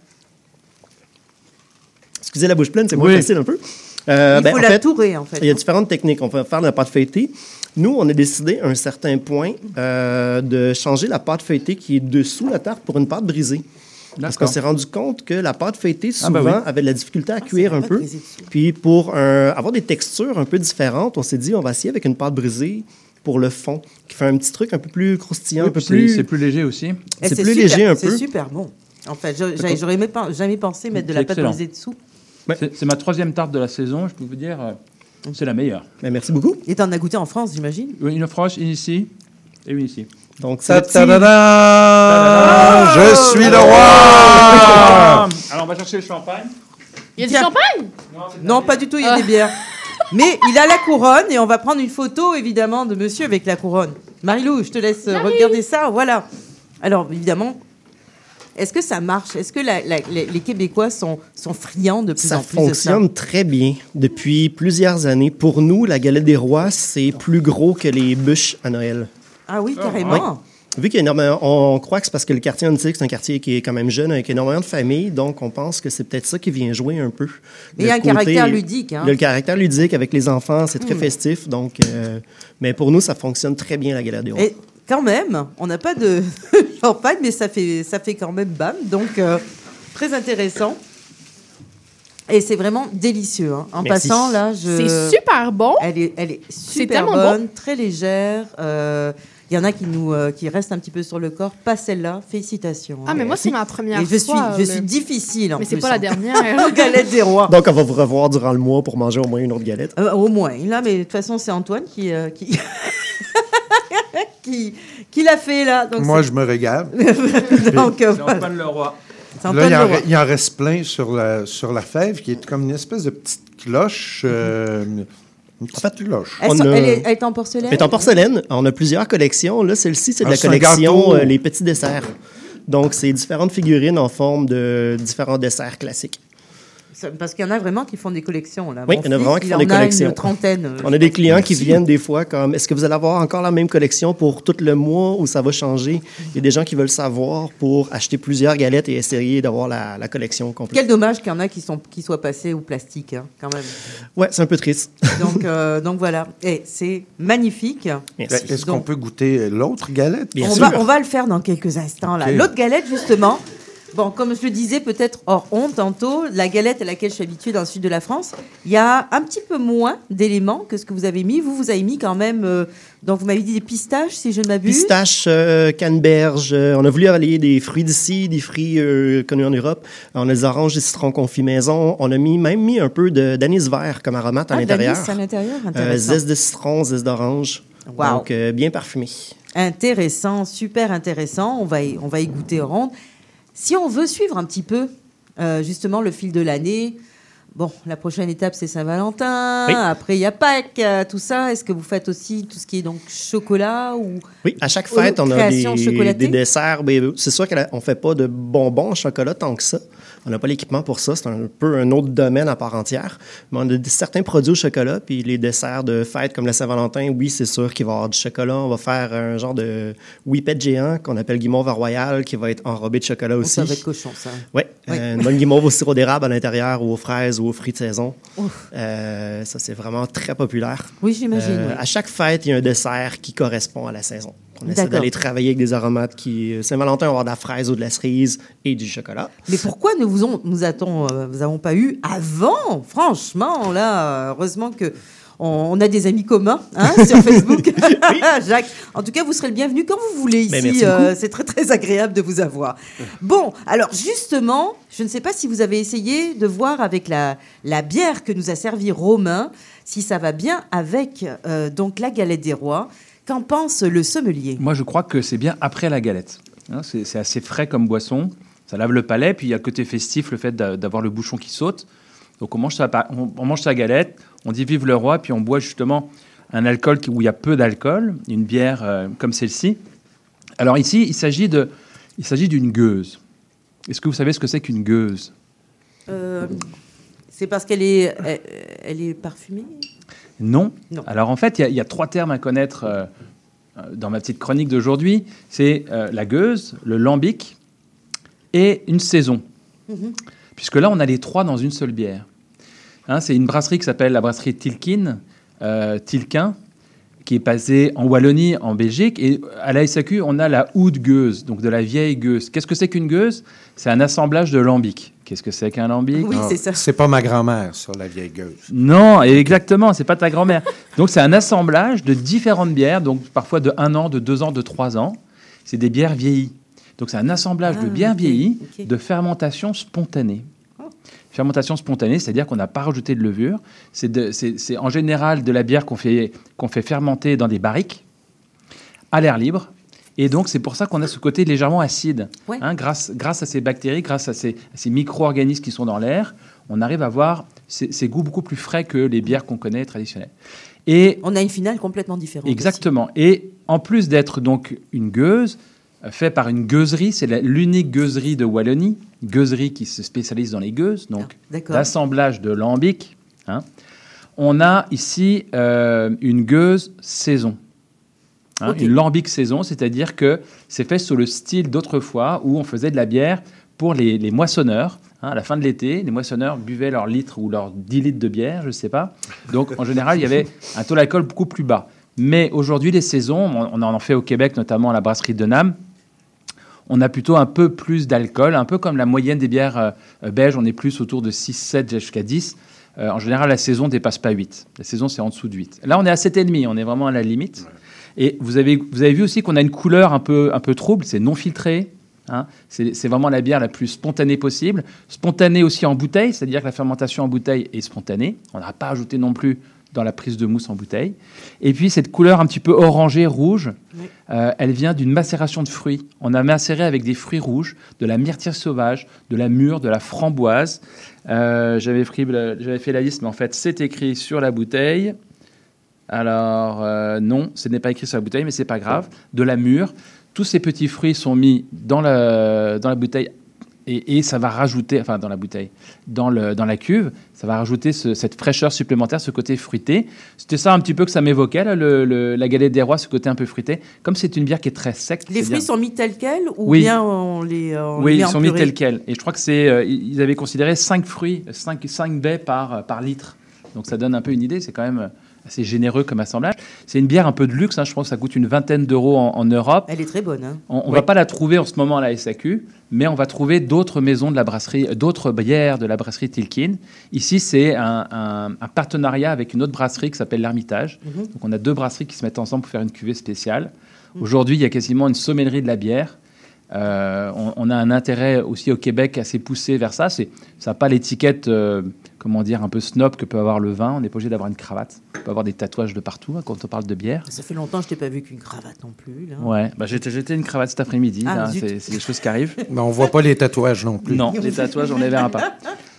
[SPEAKER 10] Excusez la bouche pleine, c'est moins
[SPEAKER 9] Oui.
[SPEAKER 10] facile un peu. Euh,
[SPEAKER 7] Il
[SPEAKER 10] ben,
[SPEAKER 7] faut
[SPEAKER 10] en
[SPEAKER 7] la
[SPEAKER 10] fait,
[SPEAKER 7] tourer en fait.
[SPEAKER 10] Il y a différentes techniques. On va faire de la pâte feuilletée. Nous, on a décidé à un certain point euh, de changer la pâte feuilletée qui est dessous la tarte pour une pâte brisée. Parce qu'on s'est rendu compte que la pâte feuilletée,
[SPEAKER 9] Ah,
[SPEAKER 10] souvent,
[SPEAKER 9] bah oui.
[SPEAKER 10] avait de la difficulté à
[SPEAKER 7] Ah,
[SPEAKER 10] cuire un peu. Puis pour euh, avoir des textures un peu différentes, on s'est dit, on va essayer avec une pâte brisée pour le fond, qui fait un petit truc un peu plus croustillant,
[SPEAKER 9] Oui,
[SPEAKER 10] un peu plus...
[SPEAKER 9] C'est plus léger aussi.
[SPEAKER 7] Et
[SPEAKER 10] c'est plus
[SPEAKER 7] super-
[SPEAKER 10] léger un peu.
[SPEAKER 7] C'est super bon. En fait, j'aurais jamais pensé mettre de la pâte brisée dessous.
[SPEAKER 10] Ouais.
[SPEAKER 9] C'est ma troisième tarte de la saison. Je peux vous dire, euh, c'est la meilleure.
[SPEAKER 10] Ben, merci beaucoup.
[SPEAKER 7] Et t'en as goûté en France, j'imagine?
[SPEAKER 9] Oui, Une froche, une ici et une ici.
[SPEAKER 10] Donc, petit-
[SPEAKER 6] da- Je suis le roi!
[SPEAKER 9] Alors, on va chercher le champagne.
[SPEAKER 8] Il y a du champagne?
[SPEAKER 7] Non, pas du tout, il y a
[SPEAKER 8] Ah.
[SPEAKER 7] des bières. Mais il a la couronne et on va prendre une photo évidemment de monsieur avec la couronne. Marilou, je te laisse euh, regarder ça. Voilà. Alors évidemment, est-ce que ça marche? Est-ce que la- la- les, les Québécois sont, sont friands de plus
[SPEAKER 10] Ça
[SPEAKER 7] en plus de ça?
[SPEAKER 10] fonctionne très bien depuis plusieurs années. Pour nous, la galette des rois, c'est plus gros que les bûches à Noël.
[SPEAKER 7] Ah oui, carrément.
[SPEAKER 10] Vu qu'il y a énormément, on croit que c'est parce que le quartier Antique, c'est un quartier qui est quand même jeune, avec énormément de familles, donc on pense que c'est peut-être ça qui vient jouer un peu.
[SPEAKER 7] Mais il y a
[SPEAKER 10] Le
[SPEAKER 7] un caractère ludique, hein.
[SPEAKER 10] Le caractère ludique avec les enfants, c'est très
[SPEAKER 7] Mm.
[SPEAKER 10] festif, donc. euh, mais pour nous, ça fonctionne très bien la galette des.
[SPEAKER 7] Et quand même, on n'a pas de champagne, mais ça fait, ça fait quand même bam. Donc, euh, très intéressant. Et c'est vraiment délicieux. hein. En
[SPEAKER 10] Merci.
[SPEAKER 7] passant, là, je...
[SPEAKER 8] C'est super bon.
[SPEAKER 7] Elle est, elle est super bonne, très légère. Euh, Il y en a qui nous euh, qui restent un petit peu sur le corps. Pas celle-là. Félicitations.
[SPEAKER 8] Ah, mais moi, c'est ma première
[SPEAKER 7] Et je suis,
[SPEAKER 8] fois.
[SPEAKER 7] je
[SPEAKER 8] là.
[SPEAKER 7] suis difficile en
[SPEAKER 8] Mais c'est pas la
[SPEAKER 7] hein.
[SPEAKER 8] dernière.
[SPEAKER 7] Aux galettes des rois.
[SPEAKER 10] Donc, on va vous revoir durant le mois pour manger au moins une autre galette.
[SPEAKER 7] Euh, au moins. Là, mais de toute façon, c'est Antoine qui, euh, qui... qui, qui l'a fait, là. Donc,
[SPEAKER 6] Moi, je me régale.
[SPEAKER 7] Donc, euh, voilà.
[SPEAKER 9] Antoine Leroy.
[SPEAKER 6] Là, il en,
[SPEAKER 7] Leroy.
[SPEAKER 6] il en reste plein sur la, sur la fève, qui est comme une espèce de petite cloche. euh, une petite cloche.
[SPEAKER 7] Elle,
[SPEAKER 10] On
[SPEAKER 7] sont-
[SPEAKER 10] a-
[SPEAKER 7] elle est, elle est en porcelaine?
[SPEAKER 10] Elle est en porcelaine. On a plusieurs collections. Là, celle-ci, c'est de
[SPEAKER 6] Ah,
[SPEAKER 10] la
[SPEAKER 6] un
[SPEAKER 10] collection euh, Les Petits Desserts. Donc, c'est différentes figurines en forme de différents desserts classiques.
[SPEAKER 7] Parce qu'il y en a vraiment qui font des collections. Là.
[SPEAKER 10] Oui,
[SPEAKER 7] Mon
[SPEAKER 10] il y en a
[SPEAKER 7] fils,
[SPEAKER 10] vraiment qui
[SPEAKER 7] il
[SPEAKER 10] font
[SPEAKER 7] en
[SPEAKER 10] des
[SPEAKER 7] a
[SPEAKER 10] collections.
[SPEAKER 7] une trentaine. euh,
[SPEAKER 10] On a des clients qui viennent des fois comme est-ce que vous allez avoir encore la même collection pour tout le mois ou ça va changer? Il y a des gens qui veulent savoir pour acheter plusieurs galettes et essayer d'avoir la, la collection complète.
[SPEAKER 7] Quel dommage qu'il y en a qui, sont, qui soient passés au plastique, hein, quand même.
[SPEAKER 10] Ouais, c'est un peu triste.
[SPEAKER 7] Donc, euh, donc voilà. Et c'est magnifique.
[SPEAKER 10] Merci.
[SPEAKER 6] Est-ce qu'on peut goûter l'autre galette?
[SPEAKER 10] Bien
[SPEAKER 7] on,
[SPEAKER 10] sûr.
[SPEAKER 7] va, on va le faire dans quelques instants. là.
[SPEAKER 6] Ok.
[SPEAKER 7] L'autre galette, justement, bon, comme je le disais peut-être hors honte tantôt, la galette à laquelle je suis habituée dans le sud de la France, il y a un petit peu moins d'éléments que ce que vous avez mis. Vous, vous avez mis quand même, euh, donc vous m'avez dit des pistaches, si je ne m'abuse.
[SPEAKER 10] Pistache, euh, canneberge. euh, on a voulu avaler des fruits d'ici, des fruits euh, connus en Europe. On a des oranges, des citrons confits maison. On a mis, même mis un peu d'anis vert comme aromate à
[SPEAKER 7] Ah, de
[SPEAKER 10] l'intérieur.
[SPEAKER 7] à l'intérieur, intéressant.
[SPEAKER 10] zeste de citron, zeste d'orange.
[SPEAKER 7] Wow.
[SPEAKER 10] Donc, bien parfumé.
[SPEAKER 7] Intéressant, super intéressant. On va y, on va y goûter en ronde. Si on veut suivre un petit peu, euh, justement, le fil de l'année, bon, la prochaine étape, c'est Saint-Valentin.
[SPEAKER 10] Oui.
[SPEAKER 7] Après, il y a Pâques, euh, tout ça. Est-ce que vous faites aussi tout ce qui est donc chocolat ou...
[SPEAKER 10] Oui, à chaque fête, on a des, des desserts. Ben, C'est sûr qu'on ne fait pas de bonbons au chocolat tant que ça. On n'a pas l'équipement pour ça. C'est un peu un autre domaine à part entière. Mais on a certains produits au chocolat. Puis les desserts de fête comme la Saint-Valentin, oui, c'est sûr qu'il va y avoir du chocolat. On va faire un genre de whippet géant qu'on appelle guimauve à royal qui va être enrobé de chocolat
[SPEAKER 7] Oh,
[SPEAKER 10] aussi.
[SPEAKER 7] ça va être cochon, ça.
[SPEAKER 10] Oui,
[SPEAKER 7] Oui.
[SPEAKER 10] euh, une bonne guimauve au sirop d'érable à l'intérieur ou aux fraises ou aux fruits de saison. Euh, ça, c'est vraiment très populaire.
[SPEAKER 7] Oui, j'imagine.
[SPEAKER 10] Euh,
[SPEAKER 7] oui.
[SPEAKER 10] À chaque fête, il y a un dessert qui correspond à la saison. On essaie d'aller travailler avec des aromates qui. euh, Saint-Valentin, on va avoir de la fraise ou de la cerise et du chocolat.
[SPEAKER 7] Mais pourquoi vous, on- nous a-t-on, euh, vous avons pas eu avant? Franchement, là, heureusement que on, a des amis communs hein, sur Facebook. Jacques, en tout cas, vous serez le bienvenu quand vous voulez ici.
[SPEAKER 10] Ben, merci
[SPEAKER 7] euh, c'est très très agréable de vous avoir. Bon, alors justement, je ne sais pas si vous avez essayé de voir avec la, la bière que nous a servi Romain si ça va bien avec euh, donc la galette des rois. Qu'en pense le sommelier?
[SPEAKER 9] Moi, je crois que c'est bien après la galette. Hein, c'est assez frais comme boisson. Ça lave le palais. Puis il y a le côté festif, le fait d'a- d'avoir le bouchon qui saute. Donc on mange, sa, on, on mange sa galette, on dit vive le roi, puis on boit justement un alcool qui- où il y a peu d'alcool, une bière euh, comme celle-ci. Alors ici, il s'agit de, il s'agit d'une gueuse. Est-ce que vous savez ce que c'est qu'une gueuse?
[SPEAKER 7] Euh, C'est parce qu'elle est, elle, elle est parfumée?
[SPEAKER 9] Non.
[SPEAKER 7] Non.
[SPEAKER 9] Alors en fait, il y a- il y, a trois termes à connaître euh, euh, dans ma petite chronique d'aujourd'hui. C'est euh, la gueuse, le lambic et une saison.
[SPEAKER 7] Mhm.
[SPEAKER 9] Puisque là, on a les trois dans une seule bière. Hein, c'est une brasserie qui s'appelle la brasserie Tilkin, euh, Tilquin, qui est basée en Wallonie, en Belgique. Et à la SAQ, on a la oud gueuse, donc de la vieille gueuse. Qu'est-ce que c'est qu'une gueuse? C'est un assemblage de lambic. Qu'est-ce que c'est qu'un lambic?
[SPEAKER 7] Oui,
[SPEAKER 6] Ah,
[SPEAKER 7] c'est ça.
[SPEAKER 6] C'est pas ma grand-mère, sur la vieille gueuse.
[SPEAKER 9] non, et exactement, c'est pas ta grand-mère. Donc c'est un assemblage de différentes bières, donc parfois de un an, de deux ans, de trois ans. C'est des bières vieillies. Donc c'est un assemblage
[SPEAKER 7] Ah,
[SPEAKER 9] de bières
[SPEAKER 7] ok,
[SPEAKER 9] vieillies de fermentation spontanée. Fermentation spontanée, c'est-à-dire qu'on n'a pas rajouté de levure. C'est en général de la bière qu'on fait, fermenter dans des barriques, à l'air libre. Et donc, c'est pour ça qu'on a ce côté légèrement acide.
[SPEAKER 7] Ouais.
[SPEAKER 9] Hein, grâce, grâce à ces bactéries, grâce à ces, micro-organismes qui sont dans l'air, on arrive à avoir ces, ces goûts beaucoup plus frais que les bières qu'on connaît traditionnelles. Et
[SPEAKER 7] On a une finale complètement différente. aussi.
[SPEAKER 9] Exactement. Et en plus d'être donc une gueuse, fait par une gueuserie, c'est l'unique gueuserie de Wallonie, gueuserie qui se spécialise dans les gueuses, donc
[SPEAKER 7] D'accord.
[SPEAKER 9] d'assemblage de lambic. hein. On a ici euh, une gueuse saison. Hein. Une lambic saison, c'est-à-dire que c'est fait sous le style d'autrefois où on faisait de la bière pour les, les moissonneurs. hein, à la fin de l'été, les moissonneurs buvaient leurs litres ou leurs 10 litres de bière, je ne sais pas. Donc en général, il y avait un taux d'alcool beaucoup plus bas. Mais aujourd'hui, les saisons, on on en fait au Québec, notamment à la brasserie de Nam, on a plutôt un peu plus d'alcool, un peu comme la moyenne des bières euh, euh, belges, on est plus autour de 6, 7 jusqu'à 10. Euh, en général, la saison ne dépasse pas 8. La saison, c'est en dessous de 8. Là, on est à 7,5, on est vraiment à la limite. Et vous avez, vous avez vu aussi qu'on a une couleur un peu, un peu trouble, c'est non filtré. hein. c'est c'est vraiment la bière la plus spontanée possible. Spontanée aussi en bouteille, c'est-à-dire que la fermentation en bouteille est spontanée. On n'a pas ajouté non plus dans la prise de mousse en bouteille. Et puis cette couleur un petit peu orangée, rouge, euh, elle vient d'une macération de fruits. On a macéré avec des fruits rouges, de la myrtille sauvage, de la mûre, de la framboise. Euh, J'avais pris le- j'avais fait la liste, mais en fait c'est écrit sur la bouteille. Alors euh, non, ce n'est pas écrit sur la bouteille, mais c'est pas grave. De la mûre. Tous ces petits fruits sont mis dans la, dans la bouteille et, et ça va rajouter, enfin dans la bouteille, dans, le, dans la cuve, ça va rajouter ce- cette fraîcheur supplémentaire, ce côté fruité. C'était ça un petit peu que ça m'évoquait, là, le- le- la galette des rois, ce côté un peu fruité. Comme c'est une bière qui est très sec.
[SPEAKER 7] Les fruits sont mis tels quels ou
[SPEAKER 9] Oui.
[SPEAKER 7] bien on les euh, on
[SPEAKER 9] Oui,
[SPEAKER 7] les met
[SPEAKER 9] ils
[SPEAKER 7] en
[SPEAKER 9] sont mis tels quels. Et je crois que c'est, euh, ils avaient considéré 5 fruits, 5, 5 baies par, par litre. Donc ça donne un peu une idée, c'est quand même assez généreux comme assemblage. C'est une bière un peu de luxe, hein, je pense que ça coûte une vingtaine d'euros en, en Europe.
[SPEAKER 7] Elle est très bonne. hein.
[SPEAKER 9] On ne
[SPEAKER 10] Oui.
[SPEAKER 9] va pas la trouver en ce moment à la SAQ, mais on va trouver d'autres maisons de la brasserie, d'autres bières de la brasserie Tilkin. Ici, c'est un, un- un partenariat avec une autre brasserie qui s'appelle l'Ermitage.
[SPEAKER 7] Mhm.
[SPEAKER 9] Donc, on a deux brasseries qui se mettent ensemble pour faire une cuvée spéciale. Aujourd'hui, il y a quasiment une sommellerie de la bière. Euh, on, on a un intérêt aussi au Québec assez poussé vers ça. C'est, ça n'a pas l'étiquette, euh, comment dire, un peu snob que peut avoir le vin. On n'est pas obligé d'avoir une cravate. On peut avoir des tatouages de partout hein, quand on parle de bière.
[SPEAKER 7] Ça fait longtemps que je t'ai pas vu qu'une cravate non plus. Là.
[SPEAKER 9] Ouais, bah, j'ai jeté une cravate cet après-midi.
[SPEAKER 7] Ah,
[SPEAKER 9] c'est, c'est des choses qui arrivent.
[SPEAKER 6] Mais on voit pas les tatouages non plus.
[SPEAKER 9] Non, les tatouages, on les verra pas.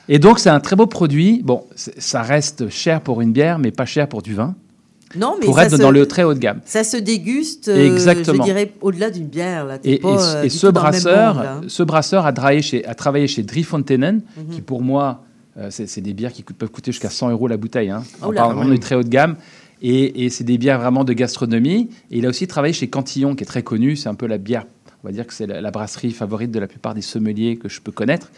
[SPEAKER 9] Et donc, c'est un très beau produit. Bon, ça reste cher pour une bière, mais pas cher pour du vin.
[SPEAKER 7] Non, mais
[SPEAKER 9] pour
[SPEAKER 7] ça
[SPEAKER 9] être
[SPEAKER 7] se-
[SPEAKER 9] dans le très haut de gamme.
[SPEAKER 7] Ça se déguste, euh,
[SPEAKER 9] Exactement.
[SPEAKER 7] je dirais, au-delà d'une bière. Là.
[SPEAKER 9] Et,
[SPEAKER 7] pas,
[SPEAKER 9] et-
[SPEAKER 7] euh,
[SPEAKER 9] et ce brasseur,
[SPEAKER 7] monde, là.
[SPEAKER 9] ce brasseur a travaillé chez, a travaillé chez Driefonteinen,
[SPEAKER 7] Mhm.
[SPEAKER 9] qui pour moi, euh, c'est c'est des bières qui peuvent coûter jusqu'à 100 euros la bouteille. Hein.
[SPEAKER 7] Oh
[SPEAKER 9] On
[SPEAKER 7] là.
[SPEAKER 9] vraiment du très haut de gamme. Et, et c'est des bières vraiment de gastronomie. Et il a aussi travaillé chez Cantillon, qui est très connu. C'est un peu la bière, on va dire que c'est la, la brasserie favorite de la plupart des sommeliers que je peux connaître.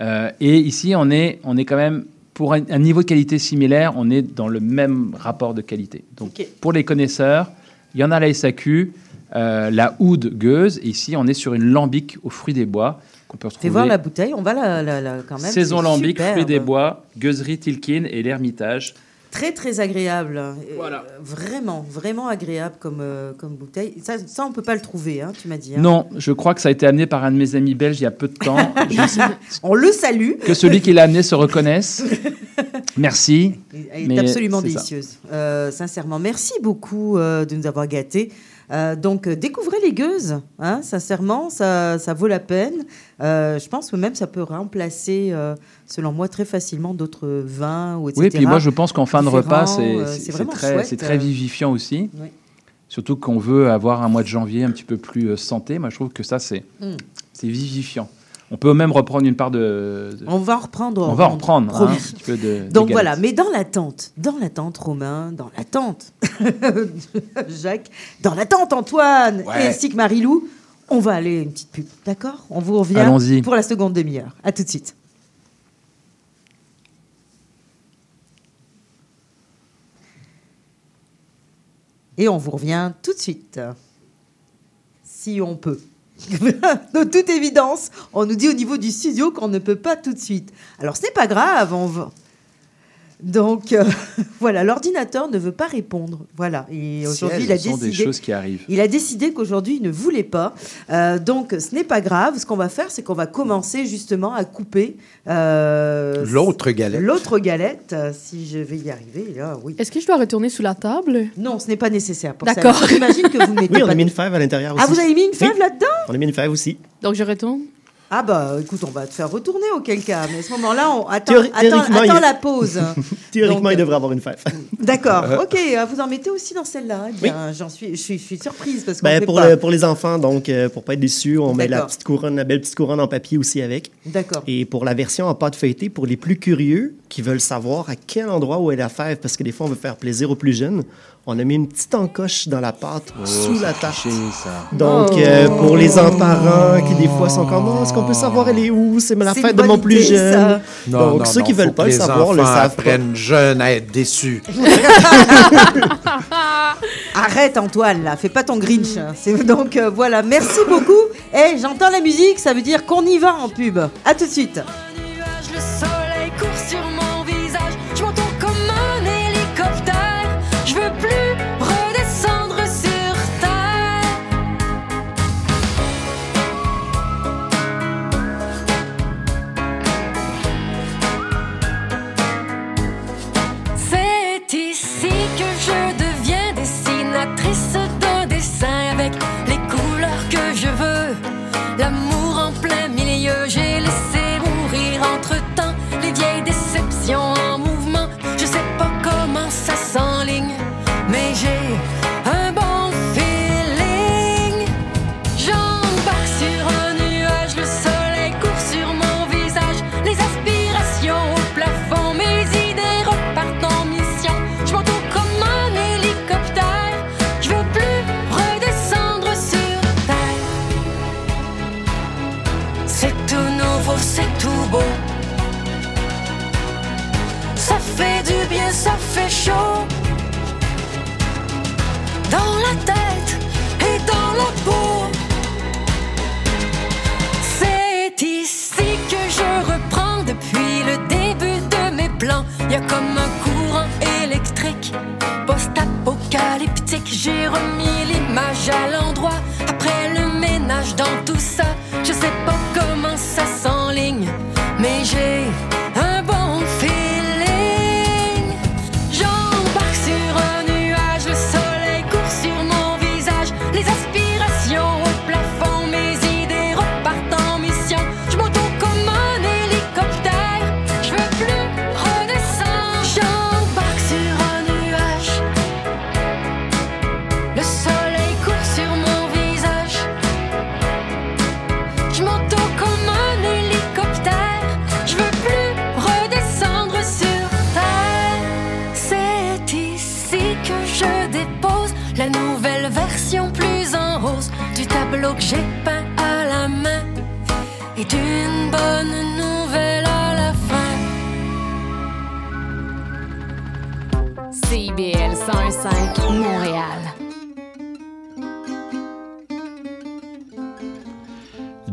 [SPEAKER 9] Euh, et ici, on est, on est quand même, pour un, un niveau de qualité similaire, on est dans le même rapport de qualité. Donc, pour les connaisseurs, il y en a la SAQ, euh, la Oud Gueuse. Et ici, on est sur une lambic aux fruits des bois qu'on peut retrouver.
[SPEAKER 7] Fais voir la bouteille, on va la, la- la- quand même.
[SPEAKER 9] Saison lambic, fruits des bois, Gueuserie Tilkin et l'Ermitage.
[SPEAKER 7] Très, très agréable. Euh,
[SPEAKER 9] Voilà.
[SPEAKER 7] vraiment, vraiment agréable comme, euh, comme bouteille. Ça, ça, on peut pas le trouver, hein, tu m'as dit. hein.
[SPEAKER 9] Non, je crois que ça a été amené par un de mes amis belges il y a peu de temps. Je
[SPEAKER 7] On le salue.
[SPEAKER 9] que celui qui l'a amené se reconnaisse. Merci.
[SPEAKER 7] Elle est
[SPEAKER 9] Mais
[SPEAKER 7] absolument délicieuse. Euh, sincèrement, merci beaucoup euh, de nous avoir gâtés. Euh, donc, euh, découvrez les gueuses. Hein, sincèrement, ça, ça vaut la peine. Euh, je pense que même ça peut remplacer, euh, selon moi, très facilement d'autres vins ou etc.
[SPEAKER 9] Oui, puis moi je pense qu'en fin de repas, c'est très, très vivifiant aussi.
[SPEAKER 7] Oui.
[SPEAKER 9] Surtout qu'on veut avoir un mois de janvier un petit peu plus santé. Moi je trouve que ça c'est
[SPEAKER 7] Mm.
[SPEAKER 9] c'est vivifiant. On peut même reprendre une part de. de-
[SPEAKER 7] On va en reprendre.
[SPEAKER 9] on va en reprendre hein,
[SPEAKER 7] promis.
[SPEAKER 9] un petit peu de. de
[SPEAKER 7] Donc voilà, mais dans l'attente, dans l'attente Romain, dans l'attente Jacques, dans l'attente Antoine
[SPEAKER 6] Ouais.
[SPEAKER 7] et ainsi que Marilou, on va aller une petite pub, d'accord? On vous revient pour la seconde demi-heure. À tout de suite. Et on vous revient tout de suite, si on peut. de toute évidence, on nous dit au niveau du studio qu'on ne peut pas tout de suite. Alors ce n'est pas grave, on va... Donc euh, voilà, l'ordinateur ne veut pas répondre. Voilà. Et aujourd'hui, il a
[SPEAKER 9] Ce sont des
[SPEAKER 7] décidé.
[SPEAKER 9] choses qui arrivent.
[SPEAKER 7] Il a décidé qu'aujourd'hui, il ne voulait pas. Euh, donc, ce n'est pas grave. Ce qu'on va faire, c'est qu'on va commencer justement à couper euh,
[SPEAKER 6] L'autre galette.
[SPEAKER 7] L'autre galette, si je vais y arriver. Là, oui.
[SPEAKER 8] Est-ce que je dois retourner sous la table?
[SPEAKER 7] Non, ce n'est pas nécessaire pour ça.
[SPEAKER 8] D'accord.
[SPEAKER 7] J'imagine que vous mettez
[SPEAKER 10] Oui, on a mis une fève à l'intérieur aussi.
[SPEAKER 7] Ah, vous avez mis une fève là-dedans?
[SPEAKER 10] On a mis une fève aussi.
[SPEAKER 8] Donc, je retourne.
[SPEAKER 7] Ah bah écoute, on va te faire retourner auquel cas. Mais à ce moment-là, on attend,
[SPEAKER 10] Théori- il-
[SPEAKER 7] la pause.
[SPEAKER 10] Théoriquement,
[SPEAKER 7] Donc,
[SPEAKER 10] il devrait avoir une fève.
[SPEAKER 7] D'accord.
[SPEAKER 10] Euh.
[SPEAKER 7] Ok, euh, vous en mettez aussi dans celle-là. Eh bien, j'en suis, je suis, je suis surprise parce qu'on
[SPEAKER 10] Ben,
[SPEAKER 7] fait
[SPEAKER 10] pour,
[SPEAKER 7] pas.
[SPEAKER 10] le- pour les enfants, donc, euh, pour pas être déçus, on met la petite couronne, la belle petite couronne en papier aussi avec.
[SPEAKER 7] D'accord.
[SPEAKER 10] Et pour la version en pâte feuilletée, pour les plus curieux qui veulent savoir à quel endroit où est la fève, parce que des fois, on veut faire plaisir aux plus jeunes, on a mis une petite encoche dans la pâte sous la tarte. Donc,
[SPEAKER 7] Oh.
[SPEAKER 10] euh, pour les parents qui des fois sont comme, Oh, est-ce qu'on peut savoir elle est où? C'est la fête de mon plus
[SPEAKER 7] idée,
[SPEAKER 10] jeune.
[SPEAKER 7] ça.
[SPEAKER 6] Non,
[SPEAKER 10] Donc,
[SPEAKER 6] non,
[SPEAKER 10] ceux
[SPEAKER 6] non,
[SPEAKER 10] qui veulent pas le
[SPEAKER 6] les
[SPEAKER 10] savoir le
[SPEAKER 6] enfants
[SPEAKER 10] savent pas.
[SPEAKER 6] apprennent jeunes à être déçus.
[SPEAKER 7] Arrête Antoine, là, fais pas ton Grinch. hein. C'est donc euh, voilà, merci beaucoup. Et j'entends la musique, ça veut dire qu'on y va en pub. À tout de suite.
[SPEAKER 11] Le plans. Y a comme un courant électrique, post-apocalyptique. J'ai remis l'image à l'endroit. Après le ménage dans tout ça,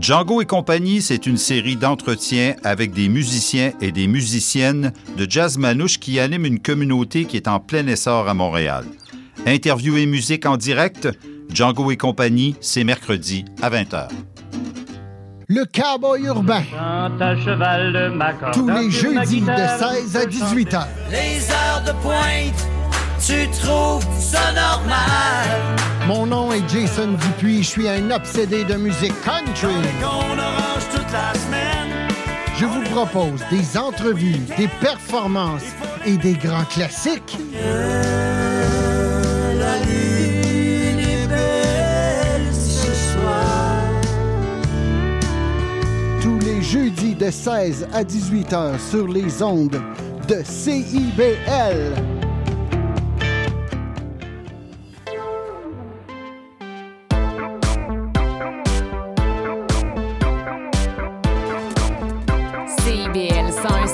[SPEAKER 12] Django et compagnie, c'est une série d'entretiens avec des musiciens et des musiciennes de jazz manouche qui animent une communauté qui est en plein essor à Montréal. Interview et musique en direct, Django et compagnie, c'est mercredi à 20h.
[SPEAKER 13] Le cowboy urbain.
[SPEAKER 14] cheval de ma
[SPEAKER 13] Tous les jeudis de 16 à 18 heures.
[SPEAKER 15] Les heures de pointe, tu trouves ça normal?
[SPEAKER 13] Mon nom est Jason Dupuis, je suis un obsédé de musique country.
[SPEAKER 15] On orange toute la semaine.
[SPEAKER 13] Je vous propose des entrevues, des performances et des grands classiques.
[SPEAKER 15] La lune est belle ce soir.
[SPEAKER 13] Tous les jeudis de 16 à 18 heures sur les ondes de CIBL.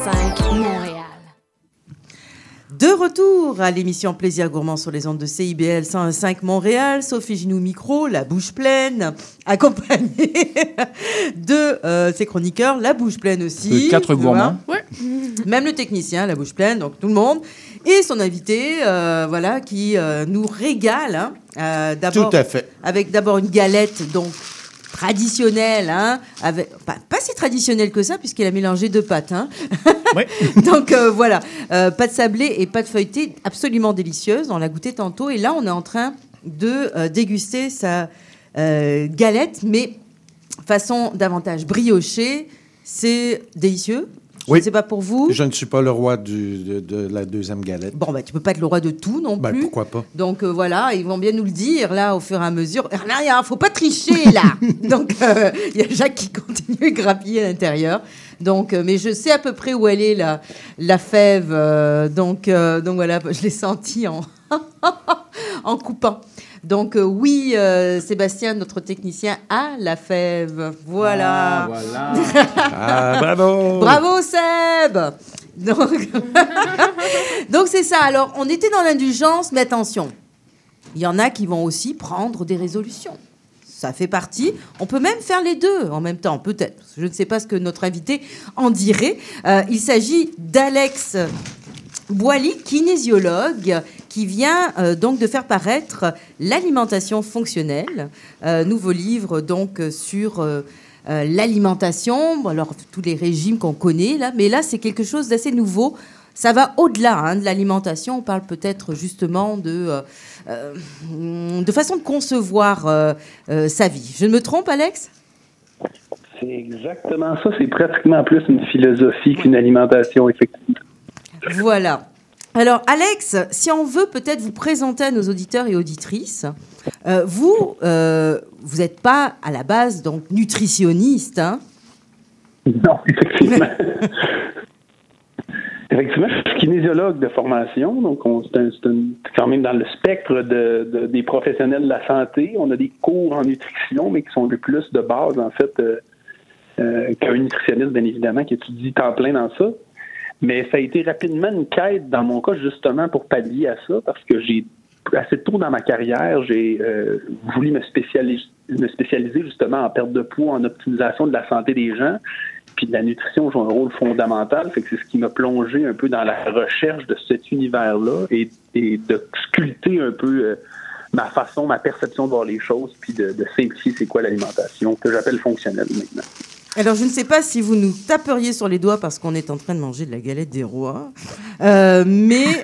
[SPEAKER 2] 101.5 Montréal.
[SPEAKER 7] De retour à l'émission Plaisir Gourmand sur les ondes de CIBL 101.5 Montréal, Sophie Ginou Micro, la bouche pleine, accompagnée de euh, ses chroniqueurs, la bouche pleine aussi.
[SPEAKER 9] De quatre gourmands.
[SPEAKER 7] Même le technicien, la bouche pleine, donc tout le monde. Et son invité, euh, voilà, qui euh, nous régale. hein, euh, d'abord-
[SPEAKER 6] Tout à fait.
[SPEAKER 7] Avec d'abord une galette, donc traditionnelle, hein, avec, pas, pas si traditionnelle que ça, puisqu'elle a mélangé deux pâtes. Hein. donc euh, voilà, euh, pâte sablée et pâte feuilletée, absolument délicieuse. On l'a goûté tantôt. Et là, on est en train de euh, déguster sa euh, galette, mais façon davantage briochée. C'est délicieux. Je ne sais pas pour vous.
[SPEAKER 6] Je ne suis pas le roi du- de, de la deuxième galette.
[SPEAKER 7] Bon, bah, tu peux pas être le roi de tout non
[SPEAKER 6] Ben,
[SPEAKER 7] plus.
[SPEAKER 6] pourquoi pas?
[SPEAKER 7] Donc euh, voilà, ils vont bien nous le dire là au fur et à mesure. Rien, faut pas tricher là. Donc euh, il y a Jacques qui continue à grappiller à l'intérieur. Donc, euh, mais je sais à peu près où elle est la, la fève. donc, donc voilà, je l'ai senti en, en coupant. Donc euh, oui, euh, Sébastien, notre technicien, a la fève. Voilà.
[SPEAKER 9] Ah, voilà.
[SPEAKER 6] Ah, bravo!
[SPEAKER 7] Bravo Seb Donc donc c'est ça. Alors on était dans l'indulgence, mais attention, il y en a qui vont aussi prendre des résolutions. Ça fait partie. On peut même faire les deux en même temps, peut-être. Je ne sais pas ce que notre invité en dirait. Euh, il s'agit d'Alex Boily, kinésiologue, qui vient euh, donc de faire paraître l'alimentation fonctionnelle, euh, nouveau livre donc euh, sur l'alimentation. Alors tous les régimes qu'on connaît là, mais là c'est quelque chose d'assez nouveau. Ça va au-delà hein, de l'alimentation. On parle peut-être justement de de façon de concevoir sa vie. Je ne me trompe, Alex?
[SPEAKER 16] C'est exactement ça. C'est pratiquement plus une philosophie qu'une alimentation, effectivement.
[SPEAKER 7] Voilà. Alors, Alex, si on veut peut-être vous présenter à nos auditeurs et auditrices, euh, vous, euh, vous n'êtes pas à la base donc nutritionniste, hein?
[SPEAKER 16] Non, effectivement. Effectivement, je suis kinésiologue de formation, donc on- c'est quand même dans le spectre de, de- des professionnels de la santé. On a des cours en nutrition, mais qui sont peu plus de base, en fait, euh, qu'un nutritionniste, bien évidemment, qui étudie temps plein dans ça. Mais ça a été rapidement une quête, dans mon cas, justement, pour pallier à ça, parce que j'ai assez tôt dans ma carrière, j'ai euh, voulu me spécialiser, me spécialiser justement en perte de poids, en optimisation de la santé des gens. Puis la nutrition joue un rôle fondamental, fait que c'est ce qui m'a plongé un peu dans la recherche de cet univers-là et, et de sculpter un peu euh, ma façon, ma perception de voir les choses, puis de, de simplifier c'est quoi l'alimentation, que j'appelle fonctionnelle maintenant.
[SPEAKER 7] Alors, je ne sais pas si vous nous taperiez sur les doigts parce qu'on est en train de manger de la galette des rois, Euh, mais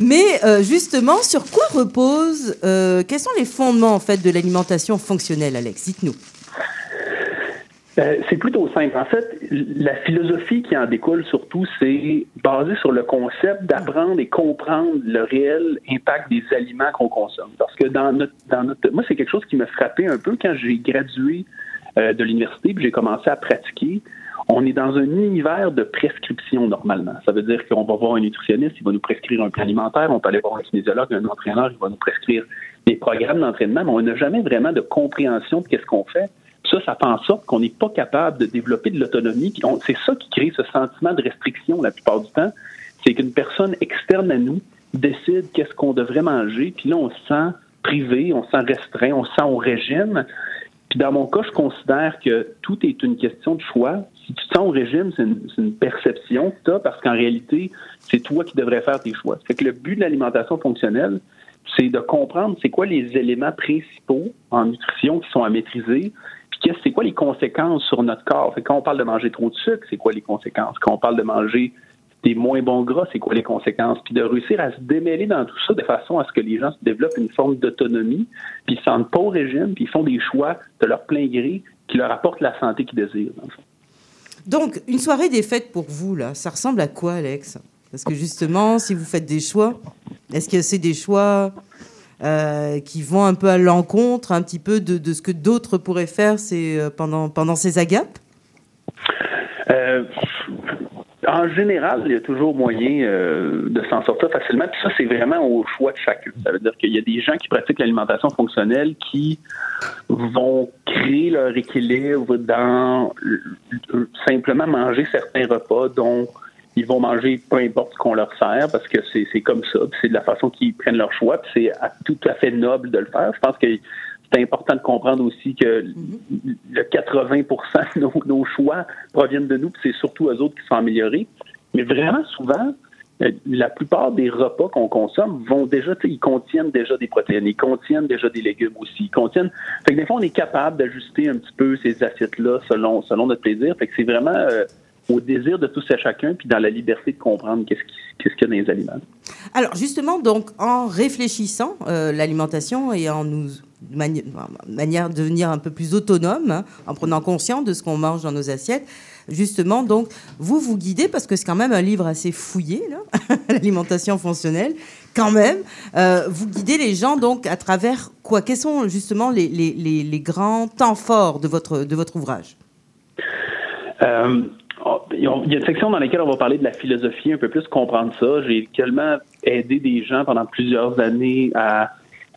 [SPEAKER 7] mais euh, justement, sur quoi repose euh, Quels sont les fondements en fait de l'alimentation fonctionnelle, Alex? Dites-nous.
[SPEAKER 16] C'est plutôt simple. En fait, la philosophie qui en découle surtout, c'est basé sur le concept d'apprendre et comprendre le réel impact des aliments qu'on consomme. Parce que dans notre, dans notre, moi, c'est quelque chose qui m'a frappé un peu quand j'ai gradué de l'université, puis j'ai commencé à pratiquer. On est dans un univers de prescription normalement. Ça veut dire qu'on va voir un nutritionniste, il va nous prescrire un plan alimentaire, on peut aller voir un kinésiologue, un entraîneur, il va nous prescrire des programmes d'entraînement, mais on n'a jamais vraiment de compréhension de qu'est-ce qu'on fait. Ça, ça fait en sorte qu'on n'est pas capable de développer de l'autonomie. C'est ça qui crée ce sentiment de restriction la plupart du temps. C'est qu'une personne externe à nous décide qu'est-ce qu'on devrait manger, puis là, on se sent privé, on se sent restreint, on se sent au régime. Puis dans mon cas, je considère que tout est une question de choix. Si tu te sens au régime, c'est une, perception que tu as parce qu'en réalité, c'est toi qui devrais faire tes choix. Fait que le but de l'alimentation fonctionnelle, c'est de comprendre c'est quoi les éléments principaux en nutrition qui sont à maîtriser, puis c'est quoi les conséquences sur notre corps. Fait que quand on parle de manger trop de sucre, c'est quoi les conséquences? Quand on parle de manger des moins bons gras, c'est quoi les conséquences? Puis de réussir à se démêler dans tout ça de façon à ce que les gens se développent une forme d'autonomie, puis ils se sentent pas au régime, puis ils font des choix de leur plein gré qui leur apportent la santé qu'ils désirent. dans le fond.
[SPEAKER 7] Donc, une soirée des fêtes pour vous, là, ça ressemble à quoi, Alex? Parce que justement, si vous faites des choix, est-ce que c'est des choix euh, qui vont un peu à l'encontre, un petit peu de, de ce que d'autres pourraient faire c'est, euh, pendant, pendant ces agapes?
[SPEAKER 16] Euh, en général, il y a toujours moyen euh, de s'en sortir facilement. Puis ça, c'est vraiment au choix de chacun. Ça veut dire qu'il y a des gens qui pratiquent l'alimentation fonctionnelle qui vont créer leur équilibre dans euh, simplement manger certains repas dont ils vont manger peu importe ce qu'on leur sert parce que c'est comme ça, c'est de la façon qu'ils prennent leur choix, c'est tout à fait noble de le faire. Je pense que c'est important de comprendre aussi que le 80% de nos, nos choix proviennent de nous, puis c'est surtout eux autres qui sont améliorés. Mais vraiment, souvent, euh, la plupart des repas qu'on consomme vont déjà, ils contiennent déjà des protéines, ils contiennent déjà des légumes aussi, ils contiennent. Fait que des fois, on est capable d'ajuster un petit peu ces assiettes-là selon, selon notre plaisir. Fait que c'est vraiment euh, au désir de tous et chacun, puis dans la liberté de comprendre qu'est-ce qui- qu'est-ce qu'il y a dans les aliments.
[SPEAKER 7] Alors justement, donc en réfléchissant euh, l'alimentation et en nous mani- manière de devenir un peu plus autonome, hein, en prenant conscience de ce qu'on mange dans nos assiettes, justement, donc vous vous guidez parce que c'est quand même un livre assez fouillé, l'alimentation fonctionnelle. Quand même, euh, vous guidez les gens donc à travers quoi? Quels sont justement les, les- les- les grands temps forts de votre, de votre ouvrage?
[SPEAKER 16] Euh, il y a une section dans laquelle on va parler de la philosophie, un peu plus comprendre ça. J'ai tellement aidé des gens pendant plusieurs années à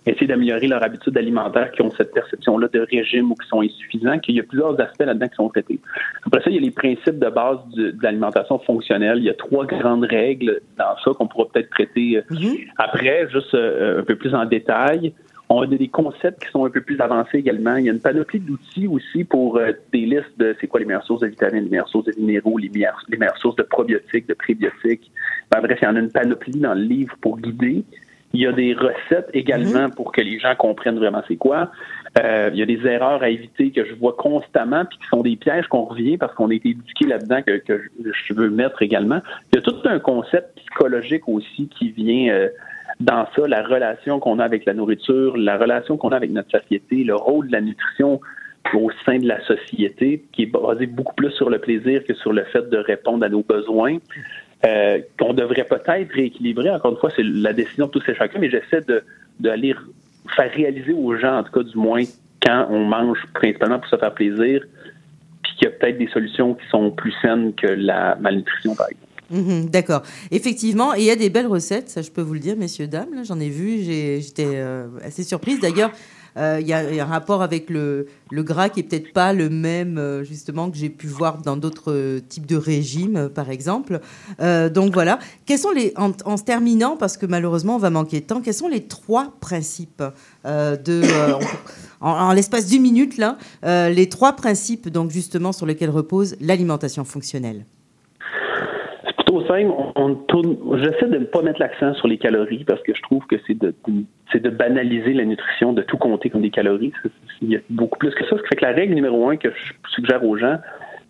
[SPEAKER 16] essayer d'améliorer leur habitude alimentaire qui ont cette perception-là de régime ou qui sont insuffisants, qu'il y a plusieurs aspects là-dedans qui sont traités. Après ça, il y a les principes de base de l'alimentation fonctionnelle. Il y a trois grandes règles dans ça qu'on pourra peut-être traiter euh, après, juste euh, un peu plus en détail. On a des concepts qui sont un peu plus avancés également. Il y a une panoplie d'outils aussi pour euh, des listes de c'est quoi les meilleures sources de vitamines, les meilleures sources de minéraux, les meilleures, les meilleures sources de probiotiques, de prébiotiques. Ben, bref, il y en a une panoplie dans le livre pour guider. Il y a des recettes également pour que les gens comprennent vraiment c'est quoi. Euh, il y a des erreurs à éviter que je vois constamment puis qui sont des pièges qu'on revient parce qu'on a été éduqué là-dedans que, que je- je veux mettre également. Il y a tout un concept psychologique aussi qui vient euh, dans ça, la relation qu'on a avec la nourriture, la relation qu'on a avec notre société, le rôle de la nutrition au sein de la société, qui est basé beaucoup plus sur le plaisir que sur le fait de répondre à nos besoins, euh, qu'on devrait peut-être rééquilibrer. Encore une fois, c'est la décision de tous et chacun, mais j'essaie de faire réaliser aux gens, en tout cas du moins, quand on mange principalement pour se faire plaisir, puis qu'il y a peut-être des solutions qui sont plus saines que la malnutrition, par exemple.
[SPEAKER 7] Mhm, D'accord. Effectivement, il y a des belles recettes, ça je peux vous le dire, messieurs, dames. J'en ai vu, j'étais euh, assez surprise. D'ailleurs, euh, il y, a un rapport avec le, le gras qui est peut-être pas le même, euh, justement, que j'ai pu voir dans d'autres types de régimes, par exemple. Donc voilà. Quels sont les, en, en se terminant, parce que malheureusement on va manquer de temps, quels sont les trois principes de, en, en l'espace d'une minute là, les trois principes donc justement sur lesquels repose l'alimentation fonctionnelle?
[SPEAKER 16] Simple. On. J'essaie de ne pas mettre l'accent sur les calories parce que je trouve que c'est de, c'est de banaliser la nutrition, de tout compter comme des calories. Il y a beaucoup plus que ça. Ce qui fait que la règle numéro un que je suggère aux gens,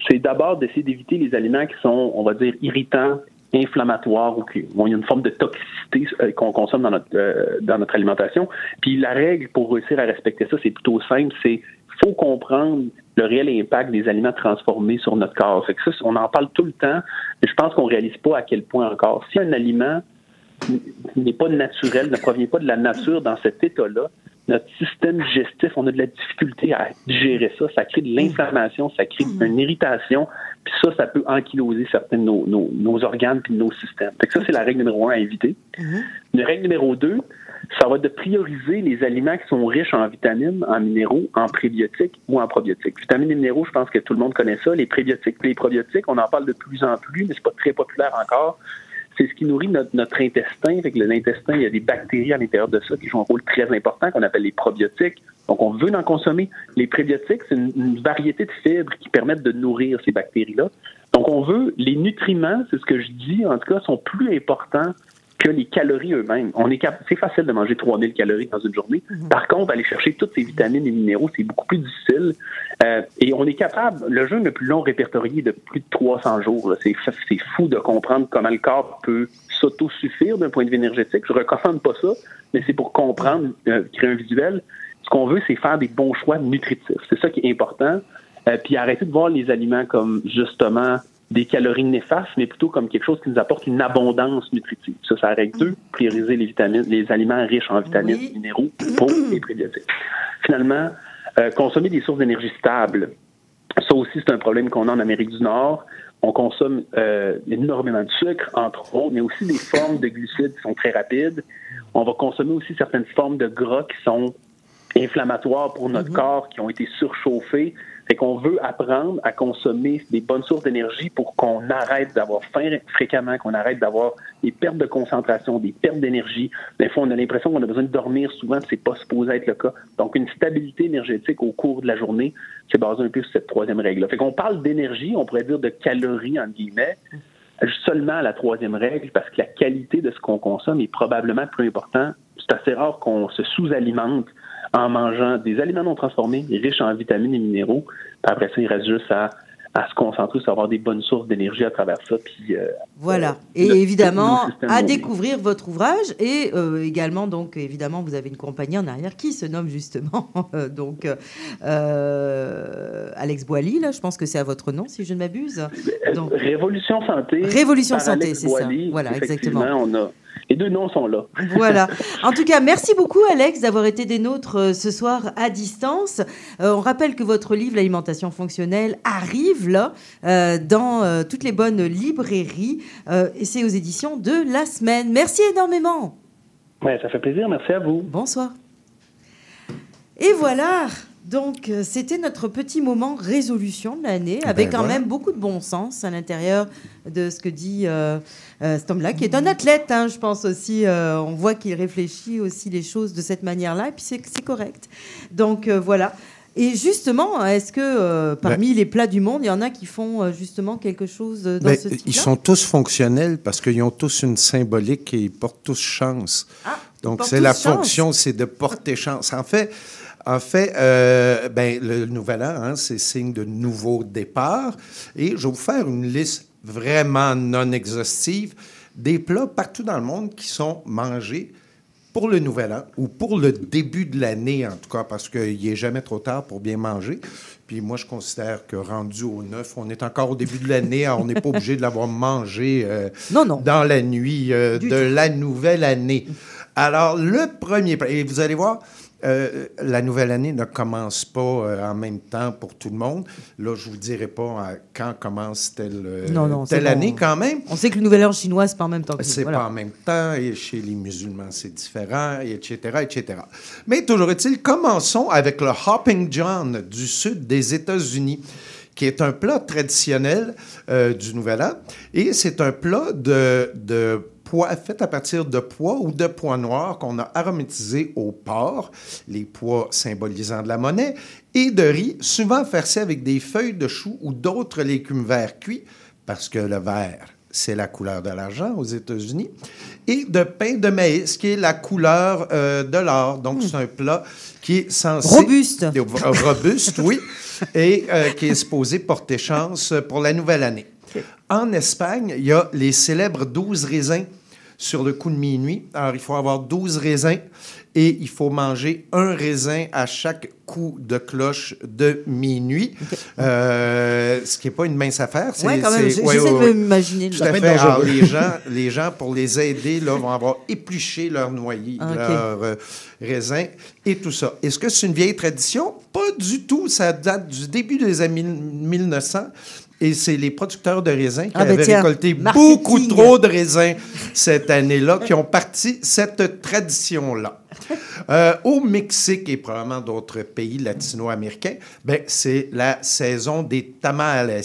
[SPEAKER 16] c'est d'abord d'essayer d'éviter les aliments qui sont, on va dire, irritants, inflammatoires ou qui ont une forme de toxicité euh, qu'on consomme dans notre euh, dans notre alimentation. Puis la règle pour réussir à respecter ça, c'est plutôt simple. C'est faut comprendre le réel impact des aliments transformés sur notre corps. Fait que ça, on en parle tout le temps, mais je pense qu'on réalise pas à quel point encore. Si un aliment n'est pas naturel, ne provient pas de la nature dans cet état-là, notre système digestif, on a de la difficulté à digérer ça. Ça crée de l'inflammation, ça crée une irritation, puis ça, ça peut ankyloser certains de nos, nos, nos organes puis de nos systèmes. Fait que ça, c'est la règle numéro un à éviter. Une règle numéro deux, ça va être de prioriser les aliments qui sont riches en vitamines, en minéraux, en prébiotiques ou en probiotiques. Vitamines et minéraux, je pense que tout le monde connaît ça. Les prébiotiques les probiotiques, on en parle de plus en plus, mais c'est pas très populaire encore. C'est ce qui nourrit notre, intestin. Fait que l'intestin, il y a des bactéries à l'intérieur de ça qui jouent un rôle très important qu'on appelle les probiotiques. Donc, on veut en consommer. Les prébiotiques, c'est une variété de fibres qui permettent de nourrir ces bactéries-là. Donc, on veut, les nutriments, c'est ce que je dis, en tout cas, sont plus importants que les calories eux-mêmes. On est c'est facile de manger 3000 calories dans une journée. Par contre, aller chercher toutes ces vitamines et minéraux, c'est beaucoup plus difficile. Euh, et on est capable, le jeûne le plus long répertorié de plus de 300 jours, c'est fou de comprendre comment le corps peut s'autosuffire d'un point de vue énergétique. Je recommande pas ça, mais c'est pour comprendre, euh, créer un visuel. Ce qu'on veut, c'est faire des bons choix nutritifs. C'est ça qui est important. Euh, puis arrêter de voir les aliments comme justement des calories néfastes, mais plutôt comme quelque chose qui nous apporte une abondance nutritive. Ça, ça règle deux, prioriser les vitamines, les aliments riches en vitamines, minéraux, pour les prébiotiques. Finalement, euh, consommer des sources d'énergie stables. Ça aussi, c'est un problème qu'on a en Amérique du Nord. On consomme euh, énormément de sucre, entre autres, mais aussi des formes de glucides qui sont très rapides. On va consommer aussi certaines formes de gras qui sont inflammatoires pour notre corps, qui ont été surchauffés. Fait qu'on veut apprendre à consommer des bonnes sources d'énergie pour qu'on arrête d'avoir faim fréquemment, qu'on arrête d'avoir des pertes de concentration, des pertes d'énergie. Des fois, on a l'impression qu'on a besoin de dormir souvent, c'est pas supposé être le cas. Donc, une stabilité énergétique au cours de la journée, c'est basé un peu sur cette troisième règle-là. Fait qu'on parle d'énergie, on pourrait dire de calories, entre guillemets, seulement à la troisième règle, parce que la qualité de ce qu'on consomme est probablement plus important. C'est assez rare qu'on se sous-alimente en mangeant des aliments non transformés, riches en vitamines et minéraux. Puis après ça, il reste juste à, à se concentrer sur avoir des bonnes sources d'énergie à travers ça. Puis, euh,
[SPEAKER 7] Voilà.
[SPEAKER 16] euh,
[SPEAKER 7] Et évidemment, à découvrir votre ouvrage. Et euh, également, donc, évidemment, vous avez une compagnie en arrière qui se nomme justement, donc, euh, Alex Boily, là, je pense que c'est à votre nom, si je ne m'abuse. Donc,
[SPEAKER 16] Révolution Santé.
[SPEAKER 7] Révolution Santé, c'est ça. Voilà, exactement.
[SPEAKER 16] On a, les deux noms sont là.
[SPEAKER 7] Voilà. En tout cas, merci beaucoup, Alex, d'avoir été des nôtres euh, ce soir à distance. Euh, on rappelle que votre livre, L'alimentation fonctionnelle, arrive là, euh, dans euh, toutes les bonnes librairies. et c'est aux éditions de la semaine. Merci énormément.
[SPEAKER 16] Ouais, ça fait plaisir. Merci à vous.
[SPEAKER 7] Bonsoir. Et voilà. Donc, euh, c'était notre petit moment résolution de l'année,
[SPEAKER 6] Ben
[SPEAKER 7] avec quand
[SPEAKER 6] voilà.
[SPEAKER 7] même beaucoup de bon sens à l'intérieur de ce que dit euh, euh, cet homme-là, qui est un athlète, hein, je pense aussi. euh, on voit qu'il réfléchit aussi les choses de cette manière-là, et puis c'est correct. Donc, voilà. Et justement, est-ce que euh, parmi les plats du monde, il y en a qui font euh, justement quelque chose dans
[SPEAKER 6] Ben,
[SPEAKER 7] ce type
[SPEAKER 6] ils sont tous fonctionnels parce qu'ils ont tous une symbolique et ils portent tous chance. Donc,
[SPEAKER 7] portent
[SPEAKER 6] c'est la
[SPEAKER 7] chance.
[SPEAKER 6] fonction, c'est de porter chance. En fait, en fait euh, ben, le nouvel an, hein, c'est signe de nouveau départ. Et je vais vous faire une liste vraiment non exhaustive des plats partout dans le monde qui sont mangés pour le nouvel an ou pour le début de l'année, en tout cas, parce qu'il n'est jamais trop tard pour bien manger. Puis moi, je considère que rendu au neuf, on est encore au début de l'année, hein, on n'est pas obligé de l'avoir mangé euh, dans la nuit euh, de la nouvelle année. Alors, le premier plat, et vous allez voir, euh, la nouvelle année ne commence pas euh, en même temps pour tout le monde. Là, je ne vous dirai pas euh, quand commence telle,
[SPEAKER 7] Non, bon.
[SPEAKER 6] année quand même.
[SPEAKER 7] On sait que le Nouvel An chinois, c'est pas en même temps.
[SPEAKER 6] C'est
[SPEAKER 7] Voilà.
[SPEAKER 6] pas en même temps, et chez les musulmans, c'est différent, et etc., etc. Mais toujours est-il, commençons avec le Hopping John du sud des États-Unis, qui est un plat traditionnel du Nouvel An, et c'est un plat de, de pois fait à partir de pois ou de pois noirs qu'on a aromatisé au porc, les pois symbolisant de la monnaie, et de riz, souvent farci avec des feuilles de chou ou d'autres légumes verts cuits, parce que le vert, c'est la couleur de l'argent aux États-Unis, et de pain de maïs, qui est la couleur euh, de l'or. Donc, c'est un plat qui est censé...
[SPEAKER 7] Robuste.
[SPEAKER 6] Euh, Robuste, oui, et euh, qui est supposé porter chance pour la nouvelle année. En Espagne, il y a les célèbres 12 raisins sur le coup de minuit. Alors, il faut avoir 12 raisins et il faut manger un raisin à chaque coup de cloche de minuit. Euh, ce qui n'est pas une mince affaire.
[SPEAKER 7] Ouais, quand même,
[SPEAKER 6] ouais,
[SPEAKER 7] j'essaie
[SPEAKER 6] ouais,
[SPEAKER 7] de
[SPEAKER 6] ouais.
[SPEAKER 7] m'imaginer.
[SPEAKER 6] Tout
[SPEAKER 7] Ça
[SPEAKER 6] à
[SPEAKER 7] peut
[SPEAKER 6] fait.
[SPEAKER 7] être
[SPEAKER 6] Alors,
[SPEAKER 7] dangereux.
[SPEAKER 6] les, gens, les gens, pour les aider, là, vont avoir épluché leur noyer,
[SPEAKER 7] Ah, ok.
[SPEAKER 6] leur euh, raisin et tout ça. Est-ce que c'est une vieille tradition? Pas du tout. Ça date du début des années 1900. Et c'est les producteurs de raisins qui
[SPEAKER 7] Ah, ben
[SPEAKER 6] avaient
[SPEAKER 7] tiens,
[SPEAKER 6] récolté
[SPEAKER 7] marketing.
[SPEAKER 6] beaucoup trop de raisins cette année-là qui ont parti cette tradition-là. Euh, au Mexique et probablement d'autres pays latino-américains, ben, c'est la saison des tamales,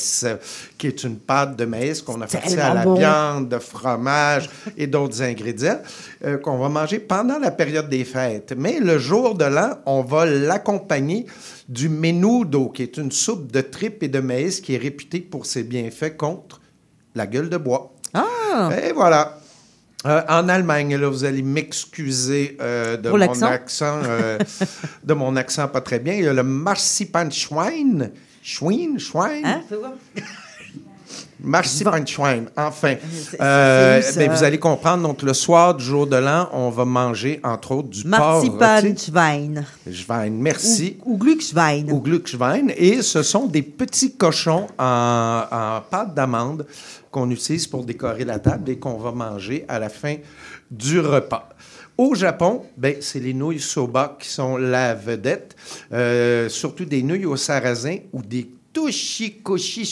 [SPEAKER 6] qui est une pâte de maïs qu'on a farcie à la
[SPEAKER 7] bon.
[SPEAKER 6] viande, de fromage et d'autres ingrédients euh, qu'on va manger pendant la période des fêtes. Mais le jour de l'an, on va l'accompagner du menudo, qui est une soupe de tripes et de maïs qui est réputée pour ses bienfaits contre la gueule de bois.
[SPEAKER 7] Ah!
[SPEAKER 6] Et voilà. Euh, en Allemagne, là, vous allez m'excuser euh, de mon accent, euh, de mon accent pas très bien. Il y a le Marzipanschwein. Schwein, Schwein?
[SPEAKER 7] Hein?
[SPEAKER 6] Marzipanschwein, enfin.
[SPEAKER 7] ça?
[SPEAKER 6] ben, vous allez comprendre, donc le soir du jour de l'an, on va manger, entre autres, du porc.
[SPEAKER 7] Marzipanschwein.
[SPEAKER 6] Schwein, merci.
[SPEAKER 7] Ou, ou Glückschwein.
[SPEAKER 6] Ou Glückschwein. Et ce sont des petits cochons en, en pâte d'amande qu'on utilise pour décorer la table et qu'on va manger à la fin du repas. Au Japon, ben, c'est les nouilles soba qui sont la vedette, euh, surtout des nouilles au sarrasin ou des Tushikoshi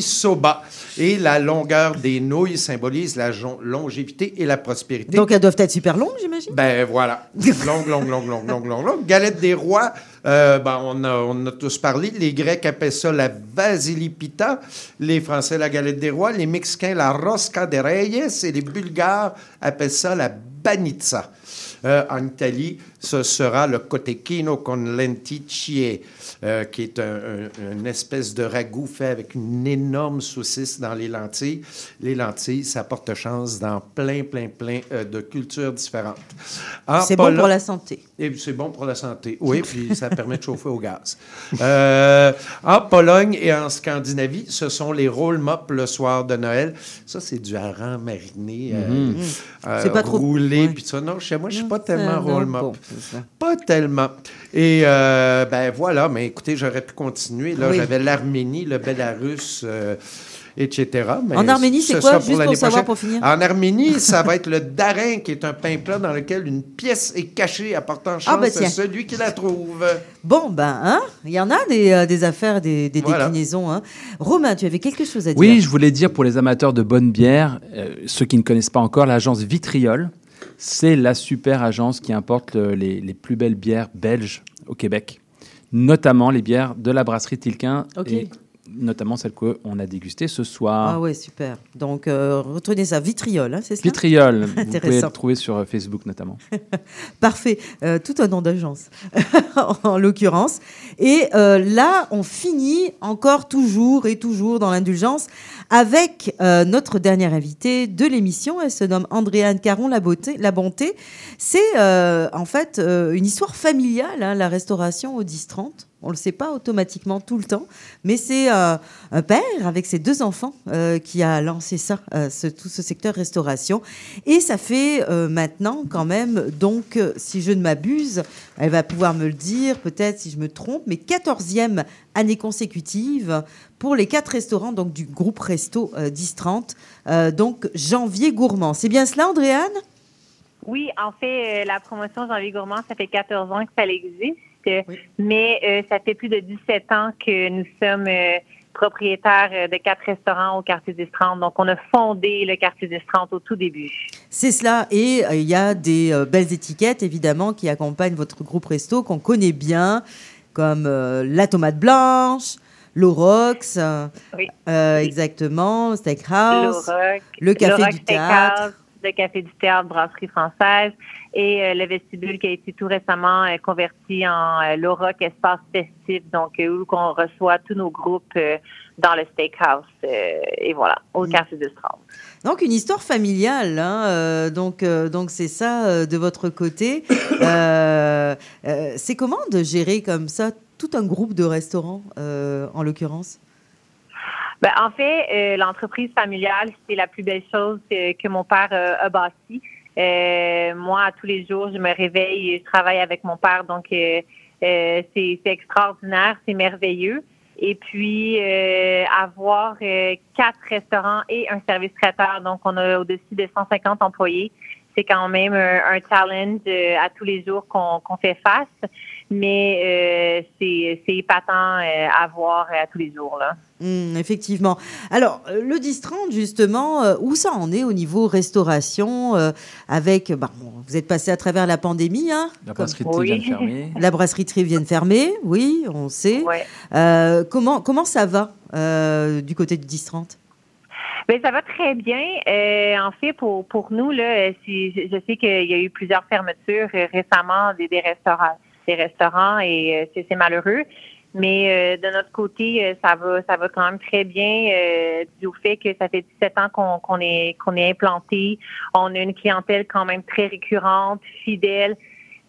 [SPEAKER 6] Soba. Et la longueur des nouilles symbolise la longévité et la prospérité.
[SPEAKER 7] Donc elles doivent être super longues, j'imagine?
[SPEAKER 6] Ben voilà. Longue, longue, longue, longue, longue, longue, longue. Galette des rois, euh, ben, on, a, on a tous parlé. Les Grecs appellent ça la Vasilipita. Les Français, la galette des rois. Les Mexicains, la Rosca de Reyes. Et les Bulgares appellent ça la Banitsa. Euh, en Italie, ce sera le cotechino con lenticchie, euh, qui est un- un- une espèce de ragoût fait avec une énorme saucisse dans les lentilles. Les lentilles, ça porte chance dans plein, plein, plein euh, de cultures différentes. En
[SPEAKER 7] C'est bon pour la santé.
[SPEAKER 6] et c'est bon pour la santé. Oui, puis ça permet de chauffer au gaz. Euh, en Pologne et en Scandinavie, ce sont les roll mop le soir de Noël. Ça, c'est du hareng mariné, euh,
[SPEAKER 7] C'est pas trop-
[SPEAKER 6] roulé, puis ça. Non, chez moi, je suis pas tellement roll mop.
[SPEAKER 7] Ça.
[SPEAKER 6] Pas tellement. Et euh, ben voilà, mais écoutez, j'aurais pu continuer. Là,
[SPEAKER 7] Oui.
[SPEAKER 6] j'avais l'Arménie, le Bélarus, euh, etc. Mais
[SPEAKER 7] En Arménie, c'est
[SPEAKER 6] ce
[SPEAKER 7] quoi, juste pour savoir,
[SPEAKER 6] prochaine.
[SPEAKER 7] pour finir?
[SPEAKER 6] En Arménie, ça va être le darin, qui est un pain plat dans lequel une pièce est cachée, apportant chance
[SPEAKER 7] Ah, ben
[SPEAKER 6] à celui qui la trouve.
[SPEAKER 7] Bon, ben, hein, il y en a des, euh, des affaires, des, des
[SPEAKER 9] Voilà.
[SPEAKER 7] déclinaisons. Hein. Romain, tu avais quelque chose à dire?
[SPEAKER 9] Oui, je voulais dire pour les amateurs de bonne bière, euh, ceux qui ne connaissent pas encore, l'agence Vitriol, c'est la super agence qui importe le- les, les plus belles bières belges au Québec, notamment les bières de la brasserie Tilquin, et notamment celles qu'on a dégustées ce soir.
[SPEAKER 7] Ah ouais, super. Donc, euh, retenez ça, vitriol, hein, c'est ça?
[SPEAKER 9] Vitriol, vous pouvez le trouver sur euh, Facebook notamment.
[SPEAKER 7] Parfait. Euh, tout un nom d'agence, en l'occurrence. Et euh, là, on finit encore, toujours et toujours dans l'indulgence avec notre dernière invitée de l'émission. Elle se nomme Andréane Caron La, Beauté, la Bonté. C'est en fait une histoire familiale, hein, la restauration au 10-30. On ne le sait pas automatiquement tout le temps, mais c'est euh, un père avec ses deux enfants euh, qui a lancé ça, euh, tout ce secteur restauration. Et ça fait maintenant quand même, donc si je ne m'abuse, elle va pouvoir me le dire, peut-être si je me trompe, mais 14e année consécutive pour les quatre restaurants donc du groupe Resto euh, 10-30, euh, donc janvier gourmand. C'est bien cela, Andréane?
[SPEAKER 17] Oui, en fait, la promotion Janvier Gourmand, ça fait 14 ans que ça existe, mais euh, ça fait plus de 17 ans que nous sommes euh, propriétaires euh, de quatre restaurants au quartier 1030. Donc, on a fondé le quartier 1030 au tout début.
[SPEAKER 7] C'est cela. Et euh, il y a des belles étiquettes, évidemment, qui accompagnent votre groupe resto, qu'on connaît bien, comme la tomate blanche, l'Orox,
[SPEAKER 17] Oui.
[SPEAKER 7] exactement, Steakhouse, le Café du Théâtre.
[SPEAKER 17] Le Café du Théâtre, Brasserie Française et euh, le vestibule qui a été tout récemment euh, converti en euh, l'Auroch Espace Festif, donc euh, où on reçoit tous nos groupes dans le Steakhouse. et voilà, au Café du Strand.
[SPEAKER 7] Donc une histoire familiale, hein, donc donc c'est ça de votre côté. C'est comment de gérer comme ça tout un groupe de restaurants, en l'occurrence?
[SPEAKER 17] Ben, en fait, euh, l'entreprise familiale, c'est la plus belle chose que, mon père euh, a bâtie. Euh, moi, tous les jours, je me réveille et je travaille avec mon père, donc euh, c'est extraordinaire, c'est merveilleux. Et puis, avoir quatre restaurants et un service traiteur, donc on a au-dessus de 150 employés, c'est quand même un, un challenge à tous les jours qu'on fait face, mais euh, c'est épatant euh, à voir à tous les jours. Là.
[SPEAKER 7] Hum, effectivement. Alors, euh, le 10-30, justement, euh, où ça en est au niveau restauration euh, avec, bah, bon, vous êtes passé à travers la pandémie, hein
[SPEAKER 9] La
[SPEAKER 7] comme-
[SPEAKER 9] brasserie de Thé vient de fermer.
[SPEAKER 7] La brasserie Tri vient de fermer, oui, on sait. Euh, comment, comment ça va euh, du côté du 10-30
[SPEAKER 17] Ben, ça va très bien. Euh, en fait, pour, pour nous, là, euh, si- je sais qu'il y a eu plusieurs fermetures euh, récemment des, des restaurants, des restaurants et euh, c'est malheureux. Mais euh, de notre côté, euh, ça va, ça va quand même très bien euh, du fait que ça fait 17 ans qu'on est qu'on est implanté. On a une clientèle quand même très récurrente, fidèle.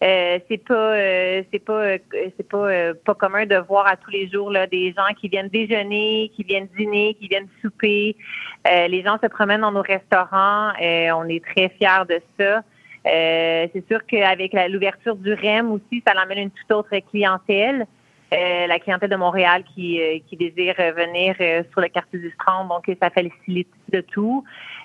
[SPEAKER 17] Euh, c'est pas euh, c'est pas c'est pas pas commun de voir à tous les jours là des gens qui viennent déjeuner, qui viennent dîner, qui viennent souper. Les gens se promènent dans nos restaurants. on est très fiers de ça. Euh, c'est sûr qu'avec l'ouverture du REM aussi, ça l'amène une toute autre clientèle. euh, la clientèle de Montréal qui, euh, qui désire venir euh, sur le quartier du Strand. Donc, ça facilite de tout.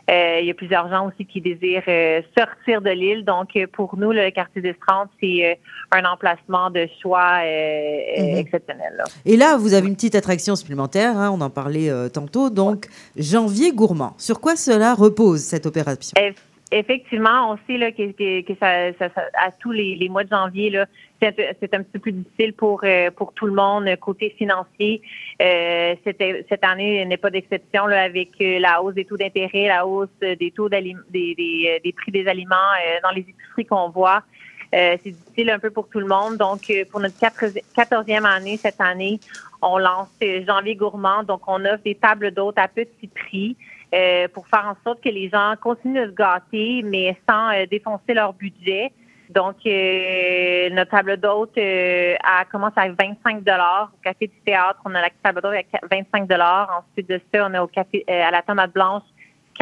[SPEAKER 17] Il y a plusieurs gens aussi qui désirent sortir de l'île. Donc, pour nous, le quartier du Strand, c'est un emplacement de choix
[SPEAKER 7] Mhm.
[SPEAKER 17] exceptionnel. là.
[SPEAKER 7] Et là, vous avez une petite attraction supplémentaire, hein, on en parlait tantôt, donc janvier gourmand. Sur quoi cela repose, cette opération?
[SPEAKER 17] Eff- Effectivement, on sait là, que, que, que ça, ça- ça- à tous les, les mois de janvier, là, c'est un, un petit peu plus difficile pour, euh, pour tout le monde côté financier. Euh, c'était- cette année n'est pas d'exception là, avec euh, la hausse des taux d'intérêt, la hausse des taux des, des, euh, des prix des aliments euh, dans les épiceries qu'on voit. Euh, c'est difficile un peu pour tout le monde. Donc, pour notre quatorzième année cette année, on lance Janvier Gourmand. Donc, on offre des tables d'hôtes à petit prix euh, pour faire en sorte que les gens continuent de se gâter, mais sans euh, défoncer leur budget. Donc, euh, notre table d'hôte euh, commence à 25 Au Café du Théâtre, on a la table d'hôte à 25 Ensuite de ça, on a au café euh, à la Tomate Blanche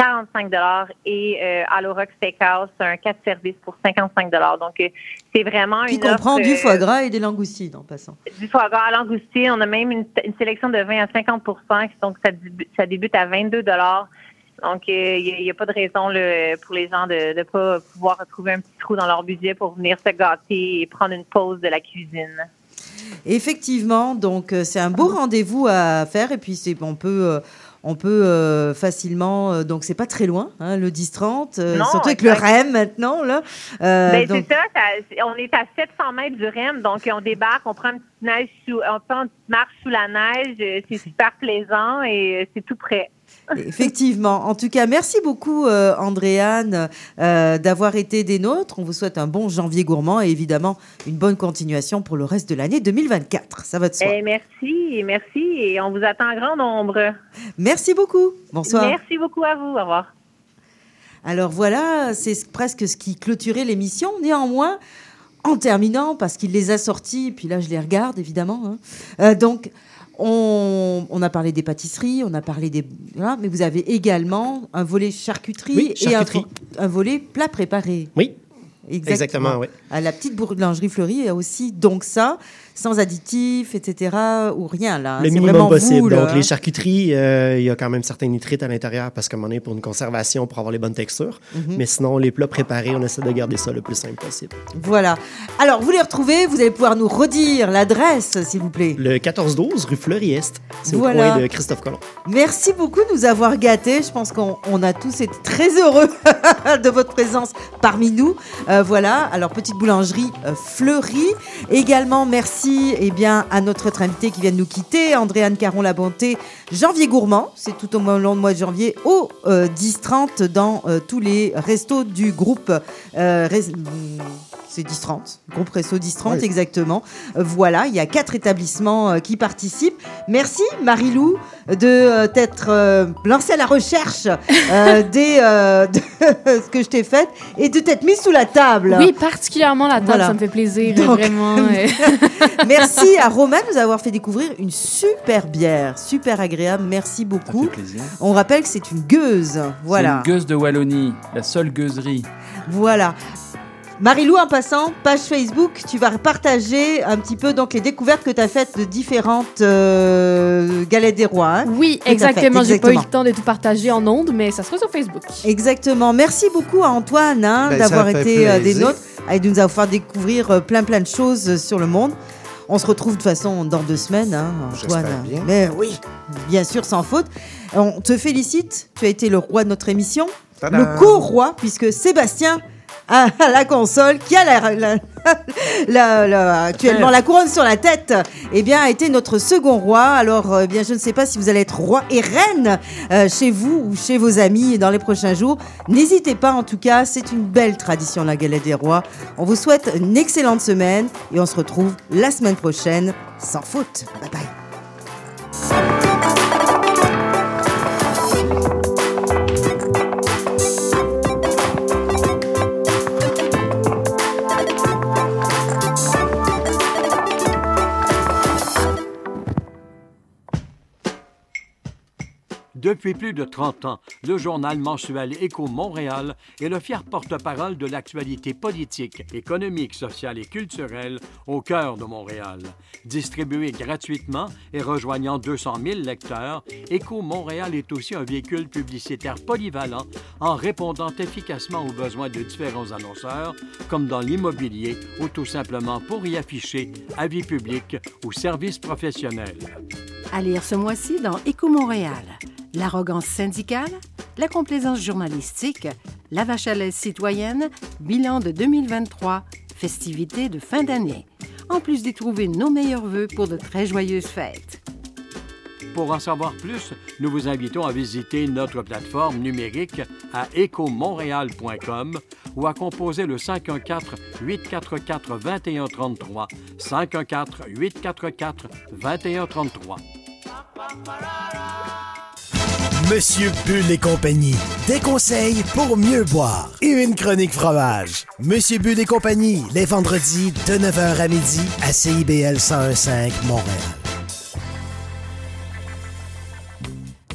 [SPEAKER 17] 45 et euh, à l'Orox Steakhouse, un 4 services pour 55 Donc, euh, c'est vraiment
[SPEAKER 7] Qui
[SPEAKER 17] une
[SPEAKER 7] comprend
[SPEAKER 17] offre,
[SPEAKER 7] du
[SPEAKER 17] euh,
[SPEAKER 7] foie gras et des langoustines en passant.
[SPEAKER 17] du foie gras à langoustine. On a même une, une sélection de 20 à 50% donc ça, ça débute à 22 Donc, euh, il n'y a, pas de raison là, pour les gens de ne pas pouvoir retrouver un petit trou dans leur budget pour venir se gâter et prendre une pause de la cuisine.
[SPEAKER 7] Effectivement, donc euh, c'est un beau rendez-vous à faire et puis c'est on peut euh, on peut euh, facilement euh, donc c'est pas très loin hein, le 10 30 euh, surtout avec le. REM maintenant là. Euh,
[SPEAKER 17] Ben,
[SPEAKER 7] donc-
[SPEAKER 17] c'est ça, ça- on est à 700 mètres du REM, donc on débarque, on prend une petite neige sous, on prend une petite marche sous la neige, euh, c'est super plaisant et euh, c'est tout prêt.
[SPEAKER 7] Effectivement. En tout cas, merci beaucoup, euh, Andréane, euh, d'avoir été des nôtres. On vous souhaite un bon janvier gourmand et évidemment une bonne continuation pour le reste de l'année 2024. Ça va de soi.
[SPEAKER 17] Eh, merci, merci et on vous attend en grand nombre.
[SPEAKER 7] Merci beaucoup. Bonsoir.
[SPEAKER 17] Merci beaucoup à vous. Au revoir.
[SPEAKER 7] Alors voilà, c'est presque ce qui clôturait l'émission. Néanmoins, en terminant, parce qu'il les a sortis, puis là je les regarde évidemment. hein. Euh, donc, on, on a parlé des pâtisseries, on a parlé des. voilà, mais vous avez également un volet charcuterie,
[SPEAKER 10] Oui,
[SPEAKER 7] et un, volet plat préparé.
[SPEAKER 10] Oui. Exactement, oui.
[SPEAKER 7] À la petite boulangerie fleurie, il y a aussi donc ça, sans additifs, etc., ou rien là.
[SPEAKER 10] Le
[SPEAKER 7] C'est
[SPEAKER 10] minimum possible.
[SPEAKER 7] vous, là,
[SPEAKER 10] Donc,
[SPEAKER 7] hein.
[SPEAKER 10] les charcuteries, euh, il y a quand même certains nitrites à l'intérieur parce qu'à un moment donné, pour une conservation, pour avoir les bonnes textures.
[SPEAKER 7] Mhm.
[SPEAKER 10] Mais sinon, les plats préparés, on essaie de garder ça le plus simple possible.
[SPEAKER 7] Voilà. Alors, vous les retrouvez, vous allez pouvoir nous redire l'adresse, s'il vous plaît.
[SPEAKER 10] Le 14-12, rue Fleury-Est. C'est
[SPEAKER 7] Voilà.
[SPEAKER 10] au coin de Christophe Colomb.
[SPEAKER 7] Merci beaucoup de nous avoir gâtés. Je pense qu'on on a tous été très heureux de votre présence parmi nous. Euh, voilà, alors petite boulangerie euh, fleurie. Également, merci eh bien, à notre autre invité qui vient de nous quitter, Andréane Caron-La-Bonté, Janvier Gourmand. C'est tout au long du mois de janvier au euh, 10-30 dans euh, tous les restos du groupe. euh, c'est 10-30, groupe Resto 10-30
[SPEAKER 6] Oui.
[SPEAKER 7] exactement. Euh, voilà, il y a quatre établissements euh, qui participent. Merci Marilou de euh, t'être euh, lancée à la recherche euh, des, euh, de ce que je t'ai fait et de t'être mise sous la table.
[SPEAKER 8] Oui, particulièrement la table,
[SPEAKER 7] Voilà.
[SPEAKER 8] ça me fait plaisir,
[SPEAKER 7] Donc,
[SPEAKER 8] vraiment.
[SPEAKER 7] Merci à Romain de nous avoir fait découvrir une super bière, super agréable. Merci beaucoup.
[SPEAKER 9] plaisir.
[SPEAKER 7] On rappelle que c'est une gueuse. Voilà.
[SPEAKER 9] Une gueuse de Wallonie, la seule gueuserie.
[SPEAKER 7] Voilà. Marilou, en passant, page Facebook, tu vas partager un petit peu donc les découvertes que tu as faites de différentes euh, galettes des rois. hein.
[SPEAKER 8] Oui, exactement. J'ai pas eu le temps de tout partager en ondes, mais ça sera sur Facebook.
[SPEAKER 7] Exactement. Merci beaucoup à Antoine hein,
[SPEAKER 8] Ben,
[SPEAKER 7] d'avoir été euh, des nôtres et de nous avoir fait découvrir euh, plein plein de choses euh, sur le monde. On se retrouve de toute façon dans deux semaines, hein, Antoine.
[SPEAKER 6] Bien.
[SPEAKER 7] Mais oui, bien sûr, sans faute. On te félicite. Tu as été le roi de notre émission,
[SPEAKER 6] Tadam.
[SPEAKER 7] le co-roi, puisque Sébastien la console, qui a la- actuellement la couronne sur la tête, eh bien, a été notre second roi. Alors, euh, eh bien, je ne sais pas si vous allez être roi et reine euh, chez vous ou chez vos amis dans les prochains jours. N'hésitez pas, en tout cas, c'est une belle tradition, la galette des rois. On vous souhaite une excellente semaine et on se retrouve la semaine prochaine, sans faute. Bye bye.
[SPEAKER 18] Depuis plus de 30 ans, le journal mensuel Écho Montréal est le fier porte-parole de l'actualité politique, économique, sociale et culturelle au cœur de Montréal. Distribué gratuitement et rejoignant 200 000 lecteurs, Écho Montréal est aussi un véhicule publicitaire polyvalent en répondant efficacement aux besoins de différents annonceurs, comme dans l'immobilier ou tout simplement pour y afficher avis public ou services professionnels.
[SPEAKER 19] À lire ce mois-ci dans Éco Montréal. L'arrogance syndicale, la complaisance journalistique, la vache à lait citoyenne, bilan de 2023, festivités de fin d'année. En plus d'y trouver nos meilleurs vœux pour de très joyeuses fêtes.
[SPEAKER 18] Pour en savoir plus, nous vous invitons à visiter notre plateforme numérique à écomontréal.com ou à composer le 514-844-2133. 514-844-2133.
[SPEAKER 20] Monsieur Bull et compagnie. Des conseils pour mieux boire. Et une chronique fromage. Monsieur Bull et compagnie, les vendredis de 9h à midi à CIBL 1015 Montréal.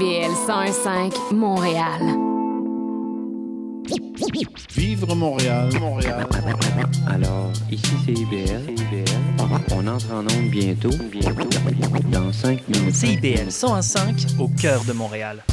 [SPEAKER 2] CIBL 101.5 Montréal.
[SPEAKER 21] Vivre Montréal, Montréal.
[SPEAKER 22] Alors, ici c'est IBL. On entre en onde bientôt. Bientôt. Dans 5 minutes.
[SPEAKER 23] CIBL 101.5 au cœur de Montréal.